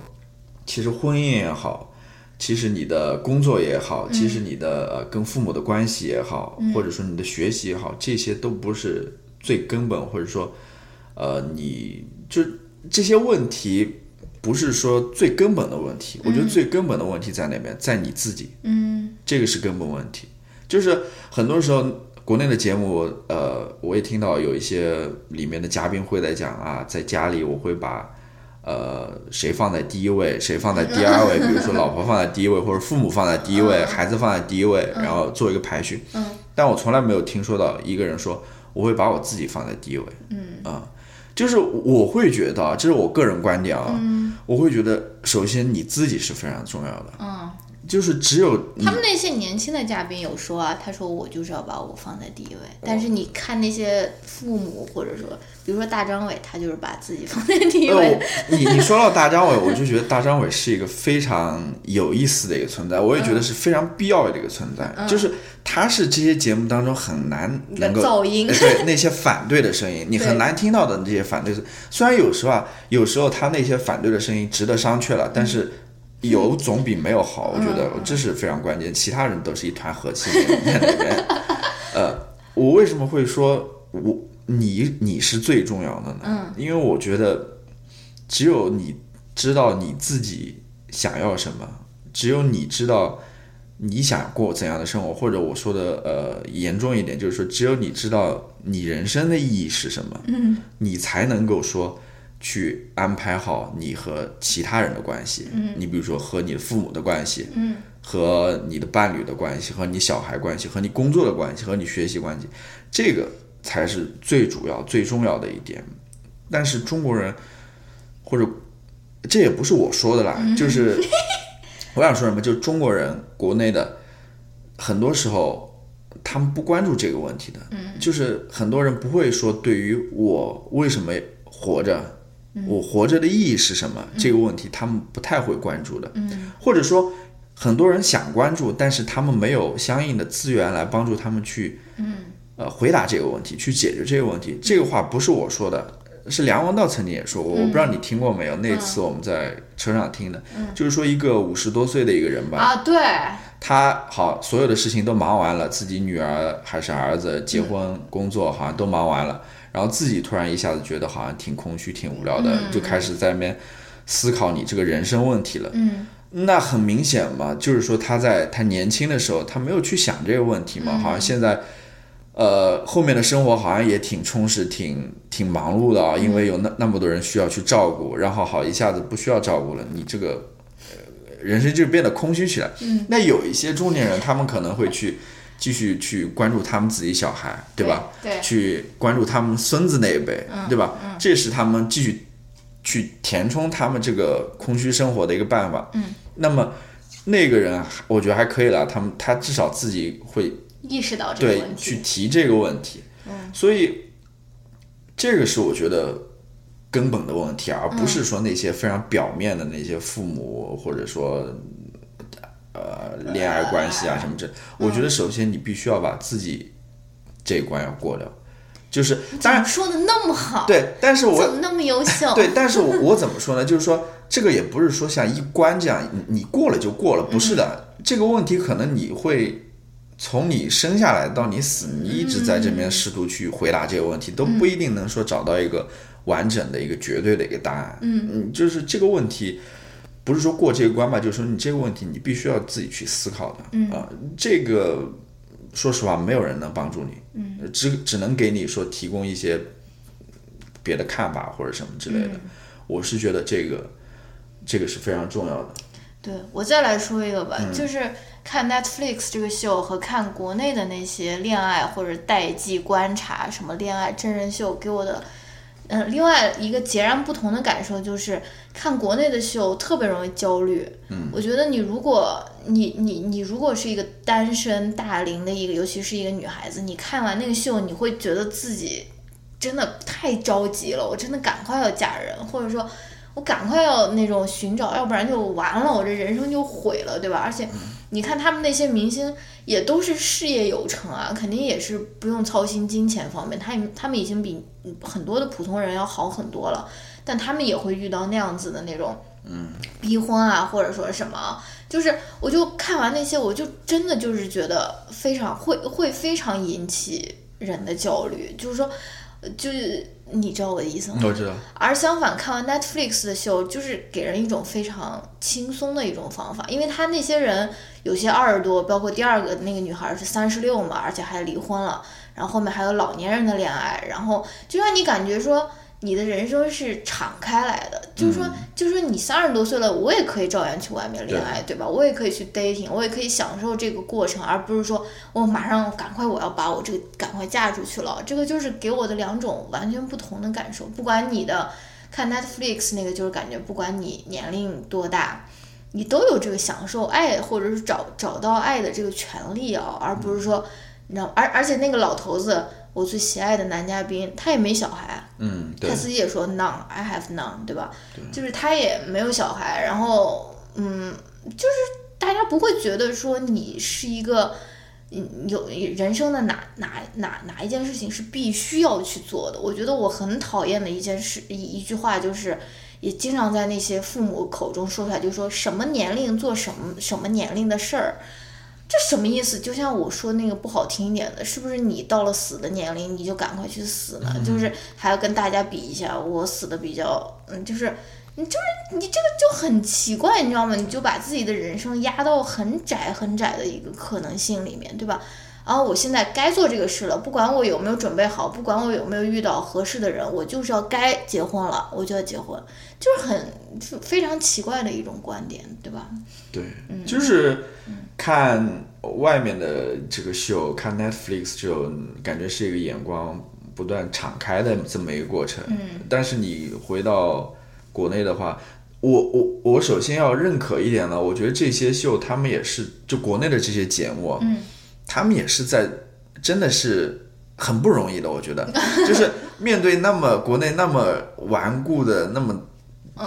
其实婚姻也好，其实你的工作也好，其实你的呃跟父母的关系也好，或者说你的学习也好，这些都不是最根本，或者说呃你就这些问题。不是说最根本的问题，我觉得最根本的问题在哪边？在你自己。嗯这个是根本问题。就是很多时候国内的节目，呃，我也听到有一些里面的嘉宾会在讲啊，在家里我会把呃谁放在第一位，谁放在第二位，比如说老婆放在第一位，或者父母放在第一位，孩子放在第一位，然后做一个排序。嗯。但我从来没有听说到一个人说我会把我自己放在第一位。嗯啊。就是我会觉得啊，这是我个人观点啊，嗯。我会觉得，首先你自己是非常重要的，嗯，就是只有他们那些年轻的嘉宾有说啊，他说我就是要把我放在第一位，但是你看那些父母或者说，比如说大张伟，他就是把自己放在第一呃，位我。你你说到大张伟，我就觉得大张伟是一个非常有意思的一个存在，我也觉得是非常必要的一个存在。就是他是这些节目当中很难能够噪音哎对那些反对的声音，你很难听到的这些反对声。虽然有时候啊，有时候他那些反对的声音值得商榷了，但是。有总比没有好，我觉得这是非常关键。其他人都是一团和气在里面。呃，我为什么会说我你你是最重要的呢？嗯，因为我觉得只有你知道你自己想要什么，只有你知道你想过怎样的生活，或者我说的呃严重一点，就是说只有你知道你人生的意义是什么，嗯，你才能够说。去安排好你和其他人的关系，嗯，你比如说和你的父母的关系，嗯，和你的伴侣的关系，和你小孩关系，和你工作的关系，和你学习关系，这个才是最主要、最重要的一点。但是中国人，或者这也不是我说的啦，就是我想说什么，就是中国人国内的很多时候他们不关注这个问题的，嗯，就是很多人不会说对于我为什么活着，我活着的意义是什么、这个问题，他们不太会关注的，嗯，或者说很多人想关注，但是他们没有相应的资源来帮助他们去，嗯，呃，回答这个问题，去解决这个问题。这个话不是我说的，是梁文道曾经也说过，我不知道你听过没有？那次我们在车上听的，就是说一个五十多岁的一个人吧，啊，对，他好，所有的事情都忙完了，自己女儿还是儿子结婚、工作好像都忙完了，然后自己突然一下子觉得好像挺空虚、挺无聊的，就开始在那边思考你这个人生问题了。嗯那很明显嘛，就是说他在他年轻的时候，他没有去想这个问题嘛，好像现在。呃，后面的生活好像也挺充实、挺挺忙碌的啊，因为有那那么多人需要去照顾，然后好一下子不需要照顾了，你这个呃人生就变得空虚起来。嗯，那有一些中年人，他们可能会去继续去关注他们自己小孩，对吧？对，去关注他们孙子那一辈，对吧？这是他们继续去填充他们这个空虚生活的一个办法。嗯，那么那个人，我觉得还可以了，他们他至少自己会意识到这个对问去。提这个问题。嗯，所以这个是我觉得根本的问题，而不是说那些非常表面的那些父母或者说呃恋爱关系啊什么这。我觉得首先你必须要把自己这一关要过掉，就是当然说的那么好？，对，但是我怎么那么优秀？对，但是我我怎么说呢？就是说，这个也不是说像一关这样，你你过了就过了，不是的。这个问题可能你会从你生下来到你死，你一直在这边试图去回答这个问题，都不一定能说找到一个完整的一个绝对的一个答案。嗯嗯，就是这个问题，不是说过这个关吧，就是说你这个问题你必须要自己去思考的。嗯啊，这个说实话，没有人能帮助你。嗯，只只能给你说提供一些别的看法或者什么之类的。我是觉得这个这个是非常重要的。对我再来说一个吧，就是看 Netflix 这个秀和看国内的那些恋爱或者代际观察什么恋爱真人秀给我的，嗯，另外一个截然不同的感受就是看国内的秀特别容易焦虑。嗯，我觉得你如果你你你如果是一个单身大龄的一个，尤其是一个女孩子，你看完那个秀，你会觉得自己真的太着急了，我真的赶快要嫁人，或者说。我赶快要那种寻找，要不然就完了，我这人生就毁了，对吧？而且，你看他们那些明星也都是事业有成啊，肯定也是不用操心金钱方面，他他们已经比很多的普通人要好很多了。但他们也会遇到那样子的那种，嗯，逼婚啊，或者说什么，就是我就看完那些，我就真的就是觉得非常会会非常引起人的焦虑，就是说，就是。你知道我的意思吗？我知道。而相反，看完 Netflix 的秀，就是给人一种非常轻松的一种方法，因为他那些人有些二十多，包括第二个那个女孩是三十六嘛，而且还离婚了，然后后面还有老年人的恋爱，然后就让你感觉说。你的人生是敞开来的，就是说，就是说，你三十多岁了，我也可以照样去外面恋爱，对吧？我也可以去 dating，我也可以享受这个过程，而不是说我马上赶快我要把我这个赶快嫁出去了。这个就是给我的两种完全不同的感受。不管你的看 Netflix 那个，就是感觉不管你年龄多大，你都有这个享受爱或者是找找到爱的这个权利啊，而不是说，你知道，而而且那个老头子。我最喜爱的男嘉宾，他也没小孩，嗯，他自己也说 none，I have none，对吧？就是他也没有小孩，然后，嗯，就是大家不会觉得说你是一个，嗯，有人生的哪哪哪哪一件事情是必须要去做的。我觉得我很讨厌的一件事一一句话就是，也经常在那些父母口中说出来，就说什么年龄做什么什么年龄的事儿。这什么意思？就像我说那个不好听一点的，是不是你到了死的年龄，你就赶快去死呢？就是还要跟大家比一下，我死的比较，嗯，就是你就是你这个就很奇怪，你知道吗？你就把自己的人生压到很窄很窄的一个可能性里面，对吧？然后我现在该做这个事了，不管我有没有准备好，不管我有没有遇到合适的人，我就是要该结婚了，我就要结婚，就是很非常奇怪的一种观点，对吧？对，就是。看外面的这个秀，看 Netflix 就感觉是一个眼光不断敞开的这么一个过程。嗯，但是你回到国内的话，我我我首先要认可一点呢，我觉得这些秀他们也是就国内的这些节目，嗯，他们也是在真的是很不容易的。我觉得 就是面对那么国内那么顽固的那么。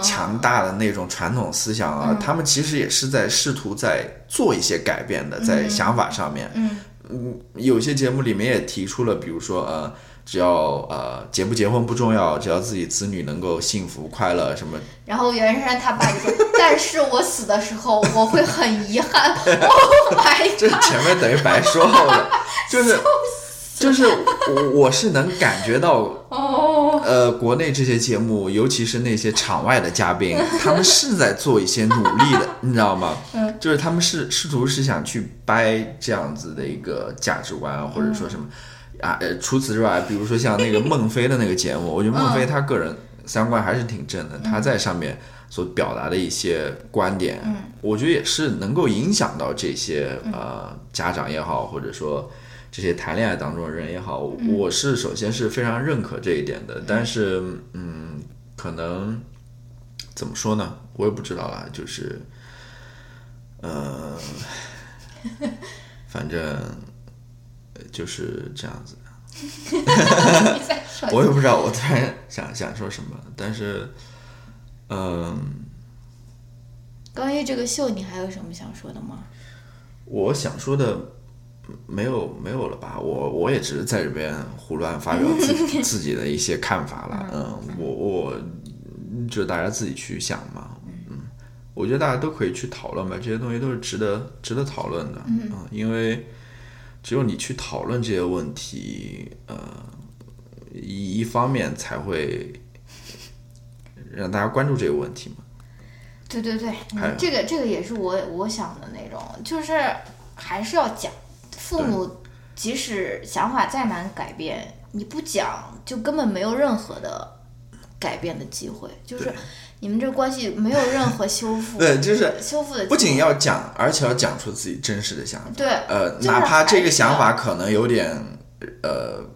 强大的那种传统思想啊，他们其实也是在试图在做一些改变的，在想法上面。嗯嗯，有些节目里面也提出了，比如说呃，只要呃结不结婚不重要，只要自己子女能够幸福快乐什么。然后袁姗姗她爸就说：“但是我死的时候我会很遗憾。”Oh my god！这前面等于白说了，就是。就是我我是能感觉到哦，呃，国内这些节目，尤其是那些场外的嘉宾，他们是在做一些努力的，你知道吗？嗯，就是他们是试图是想去掰这样子的一个价值观，或者说什么啊？呃，除此之外，比如说像那个孟非的那个节目，我觉得孟非他个人三观还是挺正的，他在上面所表达的一些观点，我觉得也是能够影响到这些呃家长也好，或者说。这些谈恋爱当中的人也好，我是首先是非常认可这一点的。但是，嗯，可能怎么说呢？我也不知道啦。就是，呃，反正就是这样子的。我也不知道，我突然想想说什么。但是，嗯，关于这个秀，你还有什么想说的吗？我想说的。没有没有了吧？我我也只是在这边胡乱发表自己 自己的一些看法了。嗯，我我就大家自己去想嘛。嗯，我觉得大家都可以去讨论吧，这些东西都是值得值得讨论的。嗯，因为只有你去讨论这些问题，呃，一一方面才会让大家关注这个问题嘛。对对对，这个这个也是我我想的那种，就是还是要讲。父母即使想法再难改变，你不讲，就根本没有任何的改变的机会。就是你们这关系没有任何修复。对，就是修复的。不仅要讲，而且要讲出自己真实的想法。对，呃，哪怕这个想法可能有点呃。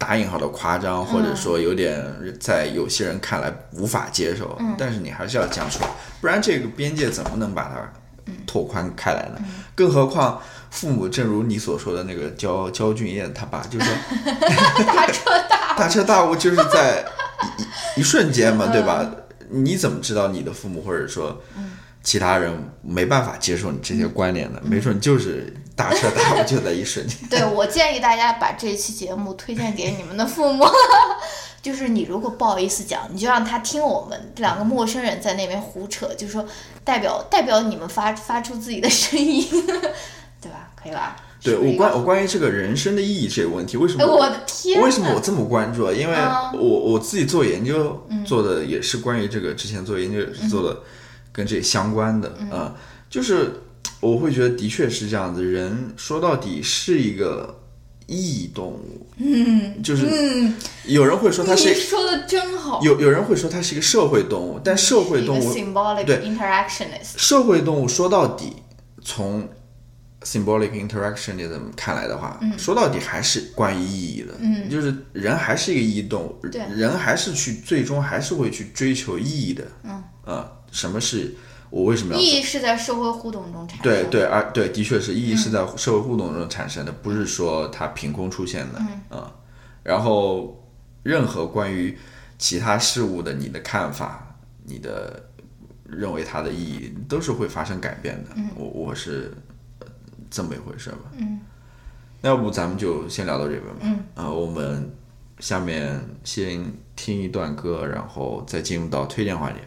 打引号的夸张，或者说有点在有些人看来无法接受，但是你还是要讲出来，不然这个边界怎么能把它拓宽开来呢？更何况父母，正如你所说的那个焦焦俊艳他爸，就说 大彻大大彻大悟，就是在一一瞬间嘛，对吧？你怎么知道你的父母或者说其他人没办法接受你这些观念呢？没准就是。大彻大悟就在一瞬间。对，我建议大家把这期节目推荐给你们的父母。就是你如果不好意思讲，你就让他听我们两个陌生人在那边胡扯，就是说代表代表你们发发出自己的声音，对吧？可以吧？对我关我关于这个人生的意义这个问题，为什么？我的天！为什么我这么关注？因为我我自己做研究做的也是关于这个，之前做研究也是做的跟这相关的啊，就是。我会觉得的确是这样子，人说到底是一个意义动物，嗯，就是有人会说它是说的真好，有有人会说它是一个社会动物，但社会动物对 interactionist，社会动物说到底从 symbolic interactionism 看来的话，说到底还是关于意义的，嗯，就是人还是一个意义动物，对，人还是去最终还是会去追求意义的，嗯，啊，什么是？我为什么要？意义是在社会互动中产生的。对对，而对，的确是意义是在社会互动中产生的，不是说它凭空出现的啊。然后，任何关于其他事物的你的看法，你的认为它的意义，都是会发生改变的。我我是这么一回事吧。嗯。那要不咱们就先聊到这边吧。嗯。啊，我们下面先听一段歌，然后再进入到推荐环节。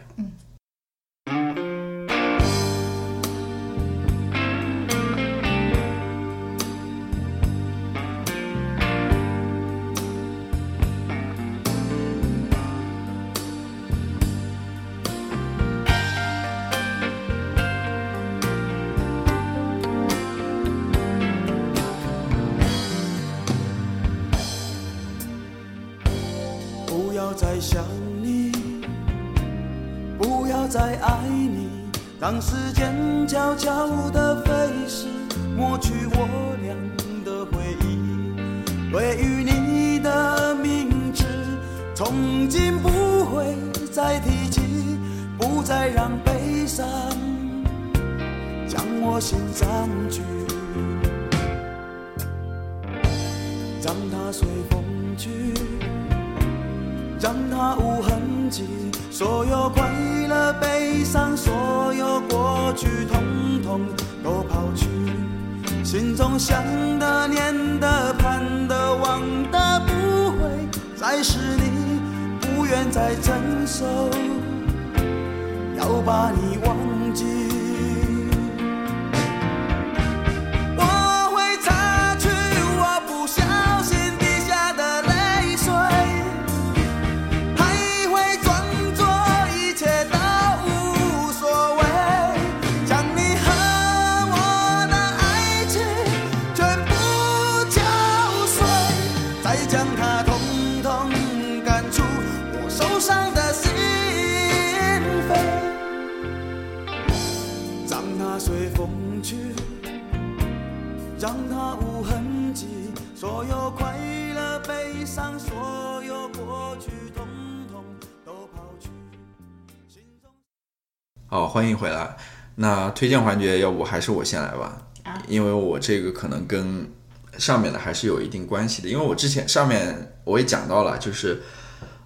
好，欢迎回来。那推荐环节，要不还是我先来吧？因为我这个可能跟上面的还是有一定关系的。因为我之前上面我也讲到了，就是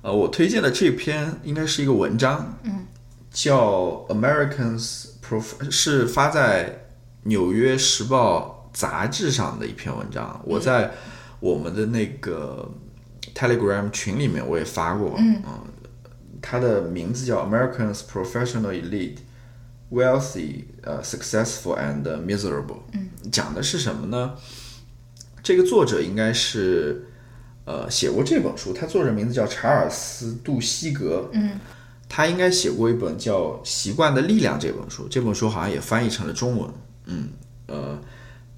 呃，我推荐的这篇应该是一个文章，嗯，叫《Americans Prof》，是发在《纽约时报》杂志上的一篇文章。我在我们的那个 Telegram 群里面我也发过，嗯。它的名字叫 Americans Professional Elite Wealthy 呃 Successful and Miserable，讲的是什么呢？这个作者应该是呃写过这本书，他作者名字叫查尔斯·杜西格。嗯，他应该写过一本叫《习惯的力量》这本书，这本书好像也翻译成了中文。嗯，呃，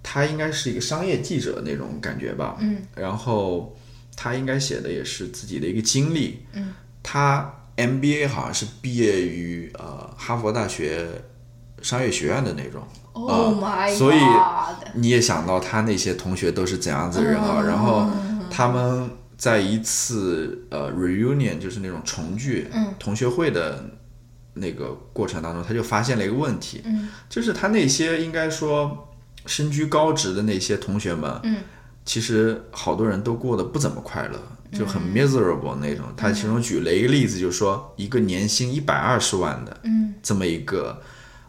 他应该是一个商业记者那种感觉吧。嗯，然后他应该写的也是自己的一个经历。嗯，他 MBA 好像是毕业于呃哈佛大学商业学院的那种。Oh my god！所以你也想到他那些同学都是怎样子的人啊？然后他们在一次呃 reunion，就是那种重聚同学会的那个过程当中，他就发现了一个问题，就是他那些应该说身居高职的那些同学们，其实好多人都过得不怎么快乐。就很 miserable 那种，他其中举了一个例子，就是说一个年薪一百二十万的，这么一个，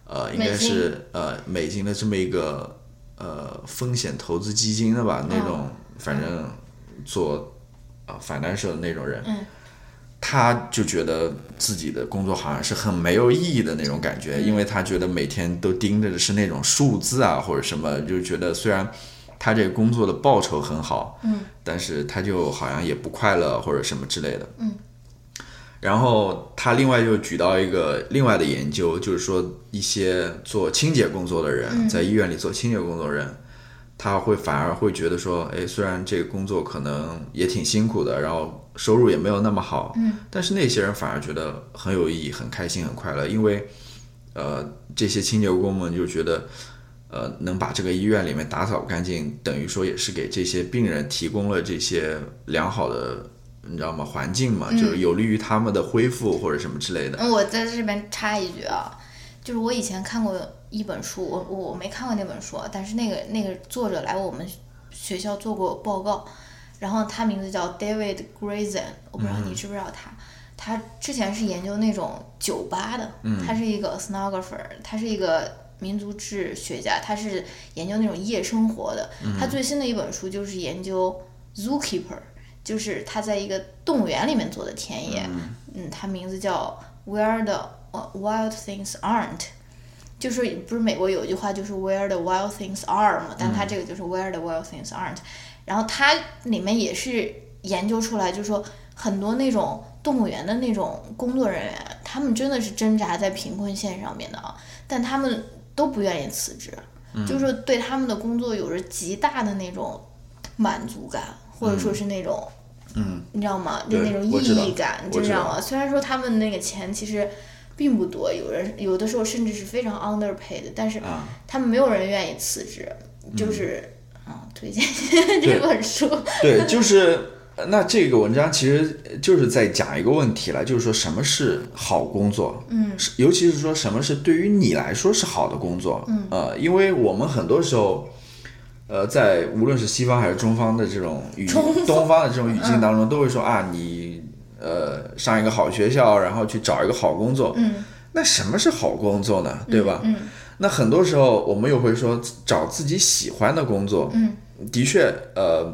呃，应该是呃美金的这么一个呃风险投资基金的吧，那种反正做啊 financial 的那种人，他就觉得自己的工作好像是很没有意义的那种感觉，因为他觉得每天都盯着的是那种数字啊或者什么，就觉得虽然他这个工作的报酬很好，嗯，但是他就好像也不快乐或者什么之类的，嗯。然后他另外又举到一个另外的研究，就是说一些做清洁工作的人，在医院里做清洁工作的人，他会反而会觉得说，哎，虽然这个工作可能也挺辛苦的，然后收入也没有那么好，嗯，但是那些人反而觉得很有意义、很开心、很快乐，因为，呃，这些清洁工们就觉得，呃，能把这个医院里面打扫干净，等于说也是给这些病人提供了这些良好的。你知道吗？环境嘛，就是有利于他们的恢复或者什么之类的。嗯，我在这边插一句啊，就是我以前看过一本书，我我没看过那本书，但是那个那个作者来我们学校做过报告，然后他名字叫 David Grayson，我不知道你知不知道他。他之前是研究那种酒吧的，他是一个 ethnographer，他是一个民族志学家，他是研究那种夜生活的。他最新的一本书就是研究 zookeeper。就是他在一个动物园里面做的田野，嗯，他名字叫 Where the Wild Things Aren't，就是不是美国有一句话就是 Where the Wild Things Are 嘛，但他这个就是 Where the Wild Things Aren't，然后他里面也是研究出来，就是说很多那种动物园的那种工作人员，他们真的是挣扎在贫困线上面的啊，但他们都不愿意辞职，就是对他们的工作有着极大的那种满足感，或者说是那种。嗯，你知道吗？就那种意义感，你知道吗？虽然说他们那个钱其实并不多，有人有的时候甚至是非常 underpaid，但是他们没有人愿意辞职，就是啊，推荐 这本书。对，就是那这个文章其实就是在讲一个问题了，就是说什么是好工作？嗯，尤其是说什么是对于你来说是好的工作？嗯，呃，因为我们很多时候。呃，在无论是西方还是中方的这种语东方的这种语境当中，都会说啊，你呃上一个好学校，然后去找一个好工作。嗯，那什么是好工作呢？对吧？嗯，那很多时候我们又会说找自己喜欢的工作。嗯，的确，呃，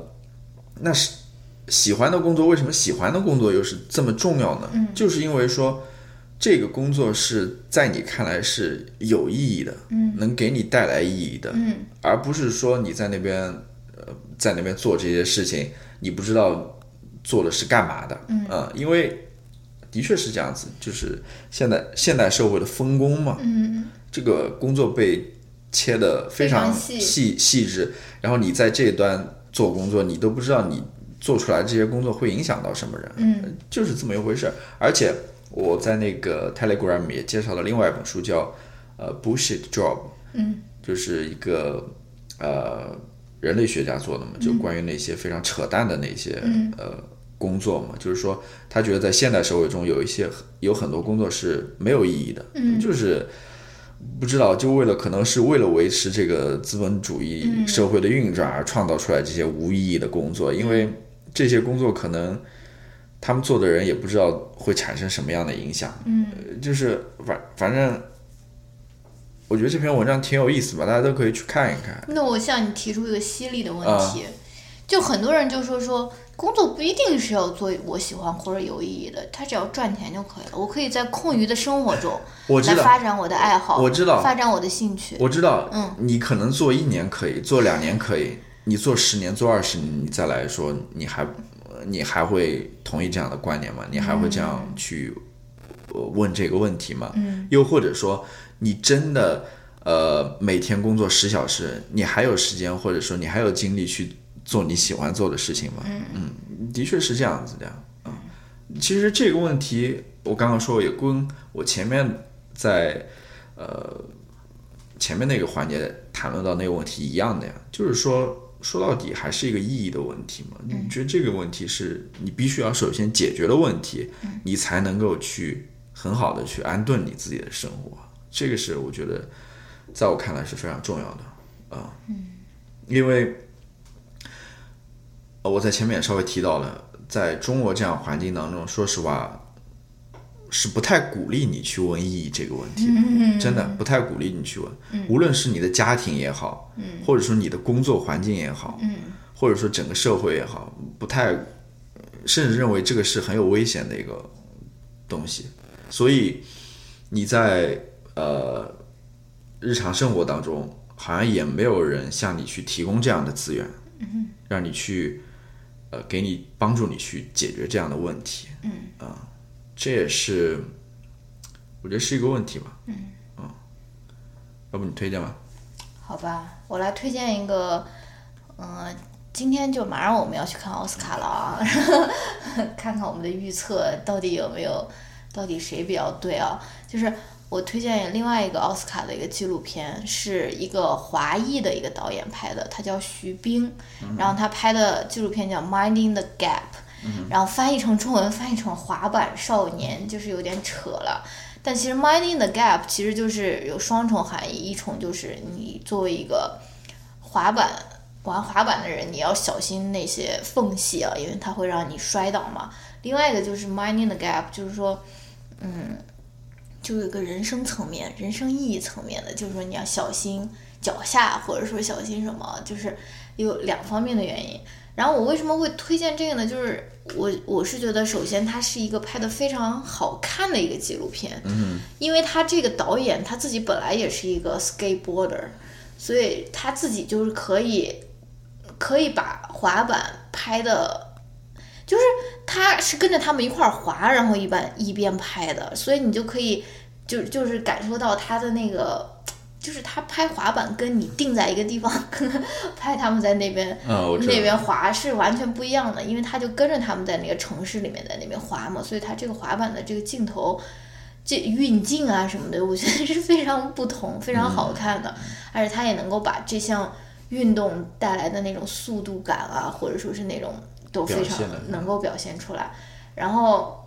那是喜欢的工作，为什么喜欢的工作又是这么重要呢？嗯，就是因为说。这个工作是在你看来是有意义的，嗯，能给你带来意义的，嗯，而不是说你在那边，呃，在那边做这些事情，你不知道做的是干嘛的，嗯，呃，因为的确是这样子，就是现代现代社会的分工嘛，嗯，这个工作被切的非常细细致，然后你在这一端做工作，你都不知道你做出来这些工作会影响到什么人，嗯，就是这么一回事，而且。我在那个 Telegram 也介绍了另外一本书，叫呃 Bullshit Job，嗯，就是一个呃人类学家做的嘛，就关于那些非常扯淡的那些呃工作嘛，就是说他觉得在现代社会中有一些有很多工作是没有意义的，嗯，就是不知道就为了可能是为了维持这个资本主义社会的运转而创造出来这些无意义的工作，因为这些工作可能。他们做的人也不知道会产生什么样的影响，嗯，就是反反正，我觉得这篇文章挺有意思吧，大家都可以去看一看。那我向你提出一个犀利的问题，就很多人就说说工作不一定是要做我喜欢或者有意义的，他只要赚钱就可以了。我可以在空余的生活中来发展我的爱好，我知道发展我的兴趣。我知道，嗯，你可能做一年可以，做两年可以，你做十年、做二十年，你再来说，你还你还会同意这样的观念吗？你还会这样去问这个问题吗？嗯，又或者说，你真的呃每天工作十小时，你还有时间，或者说你还有精力去做你喜欢做的事情吗？嗯的确是这样子的啊。其实这个问题，我刚刚说也跟我前面在呃前面那个环节谈论到那个问题一样的呀，就是说说到底还是一个意义的问题嘛。你觉得这个问题是你必须要首先解决的问题，你才能够去很好的去安顿你自己的生活。这个是我觉得在我看来是非常重要的啊。因为呃我在前面也稍微提到了，在中国这样环境当中，说实话。是不太鼓励你去问意义这个问题，真的不太鼓励你去问。无论是你的家庭也好，或者说你的工作环境也好，或者说整个社会也好，不太，甚至认为这个是很有危险的一个东西。所以你在呃日常生活当中，好像也没有人向你去提供这样的资源，让你去呃给你帮助你去解决这样的问题。嗯啊。这也是，我觉得是一个问题吧。嗯，嗯，要不你推荐吧？好吧，我来推荐一个，嗯，今天就马上我们要去看奥斯卡了啊，看看我们的预测到底有没有，到底谁比较对啊？就是我推荐另外一个奥斯卡的一个纪录片，是一个华裔的一个导演拍的，他叫徐冰，然后他拍的纪录片叫《Minding the Gap》。然后翻译成中文，翻译成滑板少年，就是有点扯了。但其实 mining the gap 其实就是有双重含义，一重就是你作为一个滑板玩滑板的人，你要小心那些缝隙啊，因为它会让你摔倒嘛。另外一个就是 mining the gap，就是说，嗯，就有个人生层面、人生意义层面的，就是说你要小心脚下，或者说小心什么，就是有两方面的原因。然后我为什么会推荐这个呢？就是我我是觉得，首先它是一个拍的非常好看的一个纪录片，嗯，因为他这个导演他自己本来也是一个 skateboarder，所以他自己就是可以可以把滑板拍的，就是他是跟着他们一块儿滑，然后一般一边拍的，所以你就可以就就是感受到他的那个。就是他拍滑板跟你定在一个地方拍他们在那边那边滑是完全不一样的，因为他就跟着他们在那个城市里面在那边滑嘛，所以他这个滑板的这个镜头这运镜啊什么的，我觉得是非常不同、非常好看的，而且他也能够把这项运动带来的那种速度感啊，或者说是那种都非常能够表现出来。然后，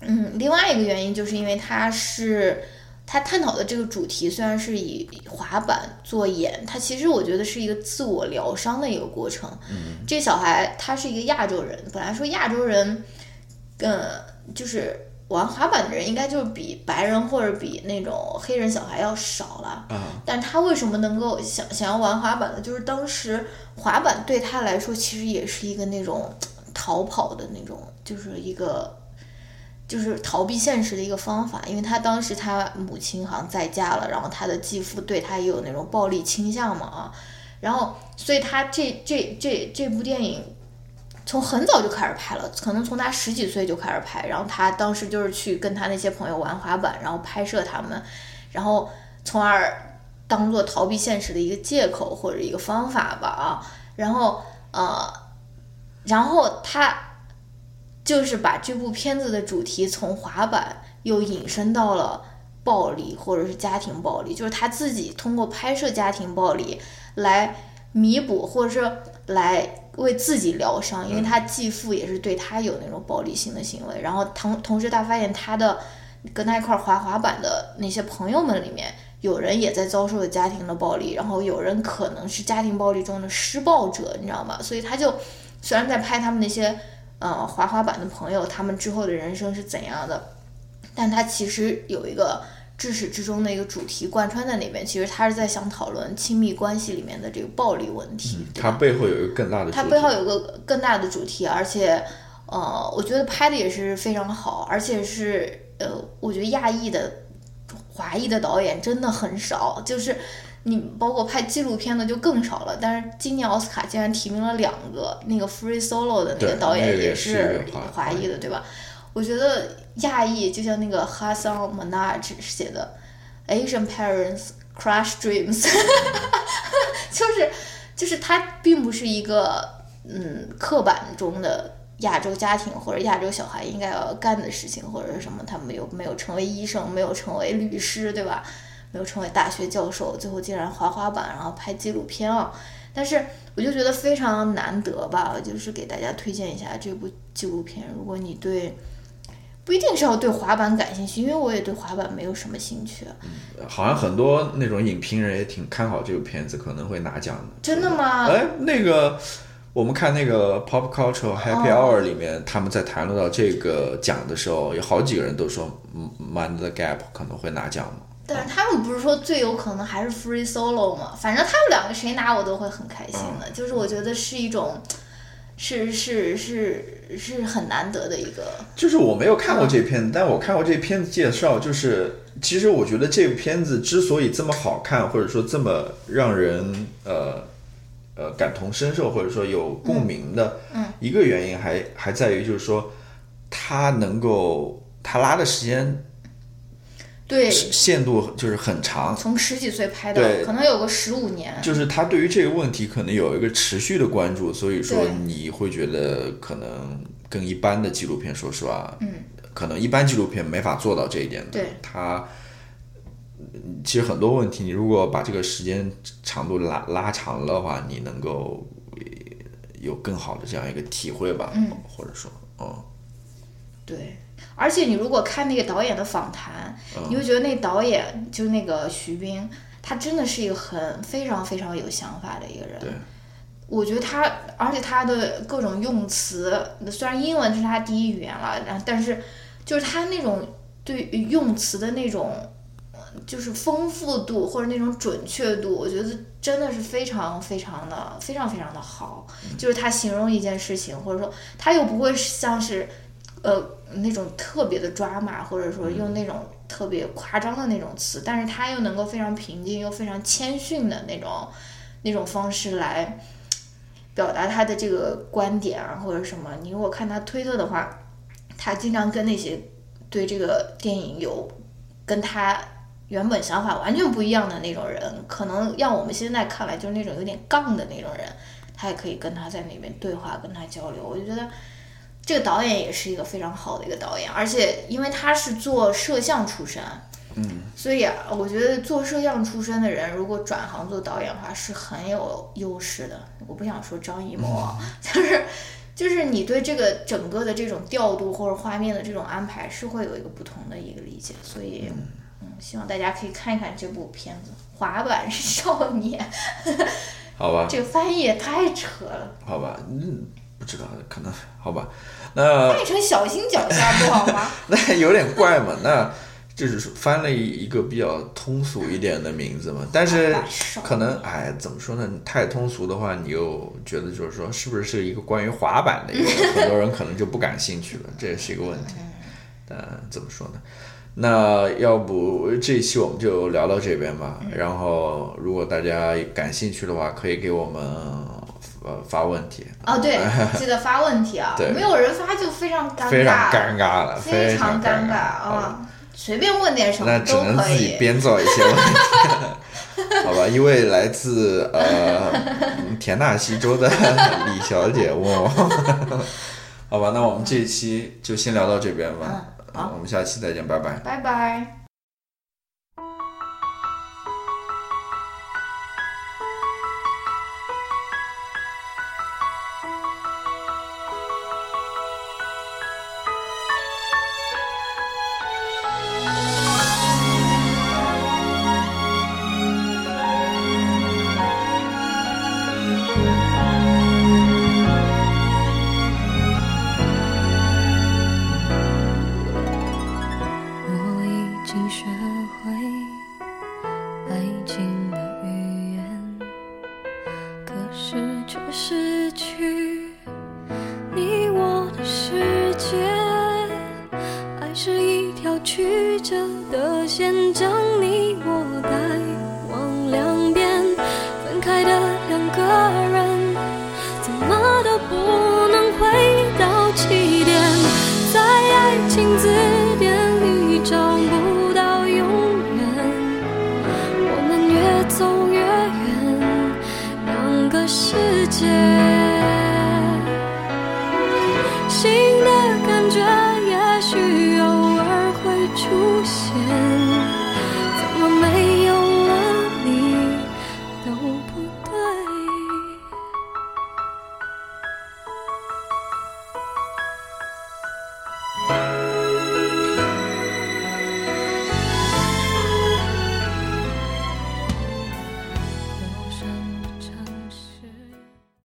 嗯，另外一个原因就是因为他是。他探讨的这个主题虽然是以滑板做眼，他其实我觉得是一个自我疗伤的一个过程。嗯，这小孩他是一个亚洲人，本来说亚洲人，呃，就是玩滑板的人应该就是比白人或者比那种黑人小孩要少了。啊，但他为什么能够想想要玩滑板呢？就是当时滑板对他来说其实也是一个那种逃跑的那种，就是一个。就是逃避现实的一个方法，因为他当时他母亲好像在家了，然后他的继父对他也有那种暴力倾向嘛啊，然后所以他这这这这部电影从很早就开始拍了，可能从他十几岁就开始拍，然后他当时就是去跟他那些朋友玩滑板，然后拍摄他们，然后从而当做逃避现实的一个借口或者一个方法吧啊，然后呃，然后他。就是把这部片子的主题从滑板又引申到了暴力或者是家庭暴力，就是他自己通过拍摄家庭暴力来弥补或者是来为自己疗伤，因为他继父也是对他有那种暴力性的行为，然后同同时他发现他的跟他一块滑滑板的那些朋友们里面有人也在遭受家庭的暴力，然后有人可能是家庭暴力中的施暴者，你知道吗？所以他就虽然在拍他们那些。呃，滑滑板的朋友，他们之后的人生是怎样的？但他其实有一个至始至终的一个主题贯穿在那边。其实他是在想讨论亲密关系里面的这个暴力问题。他背后有一个更大的。他背后有个更大的主题，而且，呃，我觉得拍的也是非常好，而且是呃，我觉得亚裔的华裔的导演真的很少，就是你包括拍纪录片的就更少了。但是今年奥斯卡竟然提名了两个，那个 Free Solo 的那个导演也是华裔的，对吧？我觉得亚裔就像那个 Hasan Minhaj 写的 Asian Parents Crush Dreams，就是就是他并不是一个嗯刻板中的亚洲家庭或者亚洲小孩应该要干的事情或者是什么，他没有没有成为医生，没有成为律师，对吧？没有成为大学教授，最后竟然滑滑板，然后拍纪录片啊！但是我就觉得非常难得吧，就是给大家推荐一下这部纪录片。如果你对不一定是要对滑板感兴趣，因为我也对滑板没有什么兴趣。好像很多那种影评人也挺看好这部片子，可能会拿奖的。真的吗？哎，那个我们看那个 Pop Culture Happy Hour 里面，他们在谈论到这个奖的时候，有好几个人都说，Mind the Gap 可能会拿奖嘛。但是他们不是说最有可能还是 Free Solo 吗？反正他们两个谁拿我都会很开心的，就是我觉得是一种，是是是是很难得的一个。就是我没有看过这片子，但我看过这片子介绍，就是其实我觉得这部片子之所以这么好看，或者说这么让人呃呃感同身受，或者说有共鸣的，嗯，一个原因还还在于就是说，他能够他拉的时间。对，限度就是很长，从十几岁拍到，可能有个十五年。就是他对于这个问题可能有一个持续的关注，所以说你会觉得可能跟一般的纪录片，说实话，嗯，可能一般纪录片没法做到这一点的。对，他其实很多问题，你如果把这个时间长度拉拉长了的话，你能够有更好的这样一个体会吧，嗯，或者说，嗯，对。而且你如果看那个导演的访谈，你会觉得那导演就是那个徐冰，他真的是一个很非常非常有想法的一个人。对，我觉得他，而且他的各种用词，虽然英文是他第一语言了，然但是就是他那种对用词的那种，就是丰富度或者那种准确度，我觉得真的是非常非常的非常非常的好。就是他形容一件事情，或者说他又不会像是。呃，那种特别的抓马，或者说用那种特别夸张的那种词，但是他又能够非常平静又非常谦逊的那种那种方式来表达他的这个观点啊，或者什么。你如果看他推特的话，他经常跟那些对这个电影有跟他原本想法完全不一样的那种人，可能让我们现在看来就是那种有点杠的那种人，他也可以跟他在那边对话，跟他交流。我就觉得。这个导演也是一个非常好的一个导演，而且因为他是做摄像出身，嗯，所以我觉得做摄像出身的人如果转行做导演的话是很有优势的。我不想说张艺谋啊，就是就是你对这个整个的这种调度或者画面的这种安排是会有一个不同的一个理解，所以嗯，希望大家可以看一看这部片子《滑板少年》。好吧，这个翻译也太扯了。好吧，嗯，不知道，可能好吧。那翻译成小心脚下不好吗？那有点怪嘛，那就是翻了一个比较通俗一点的名字嘛。但是可能哎，怎么说呢？太通俗的话，你又觉得就是说，是不是是一个关于滑板的一个？很多人可能就不感兴趣了，这也是一个问题。但，怎么说呢？那要不这一期我们就聊到这边吧。然后，如果大家感兴趣的话，可以给我们。呃，发问题。哦，对，记得发问题啊，没有人发就非常尴尬，非常尴尬了，非常尴尬啊，随便问点什么都可以，那只能自己编造一些问题，好吧？一位来自呃田纳西州的李小姐问我，好吧？那我们这一期就先聊到这边吧，好，我们下期再见，拜拜，拜拜。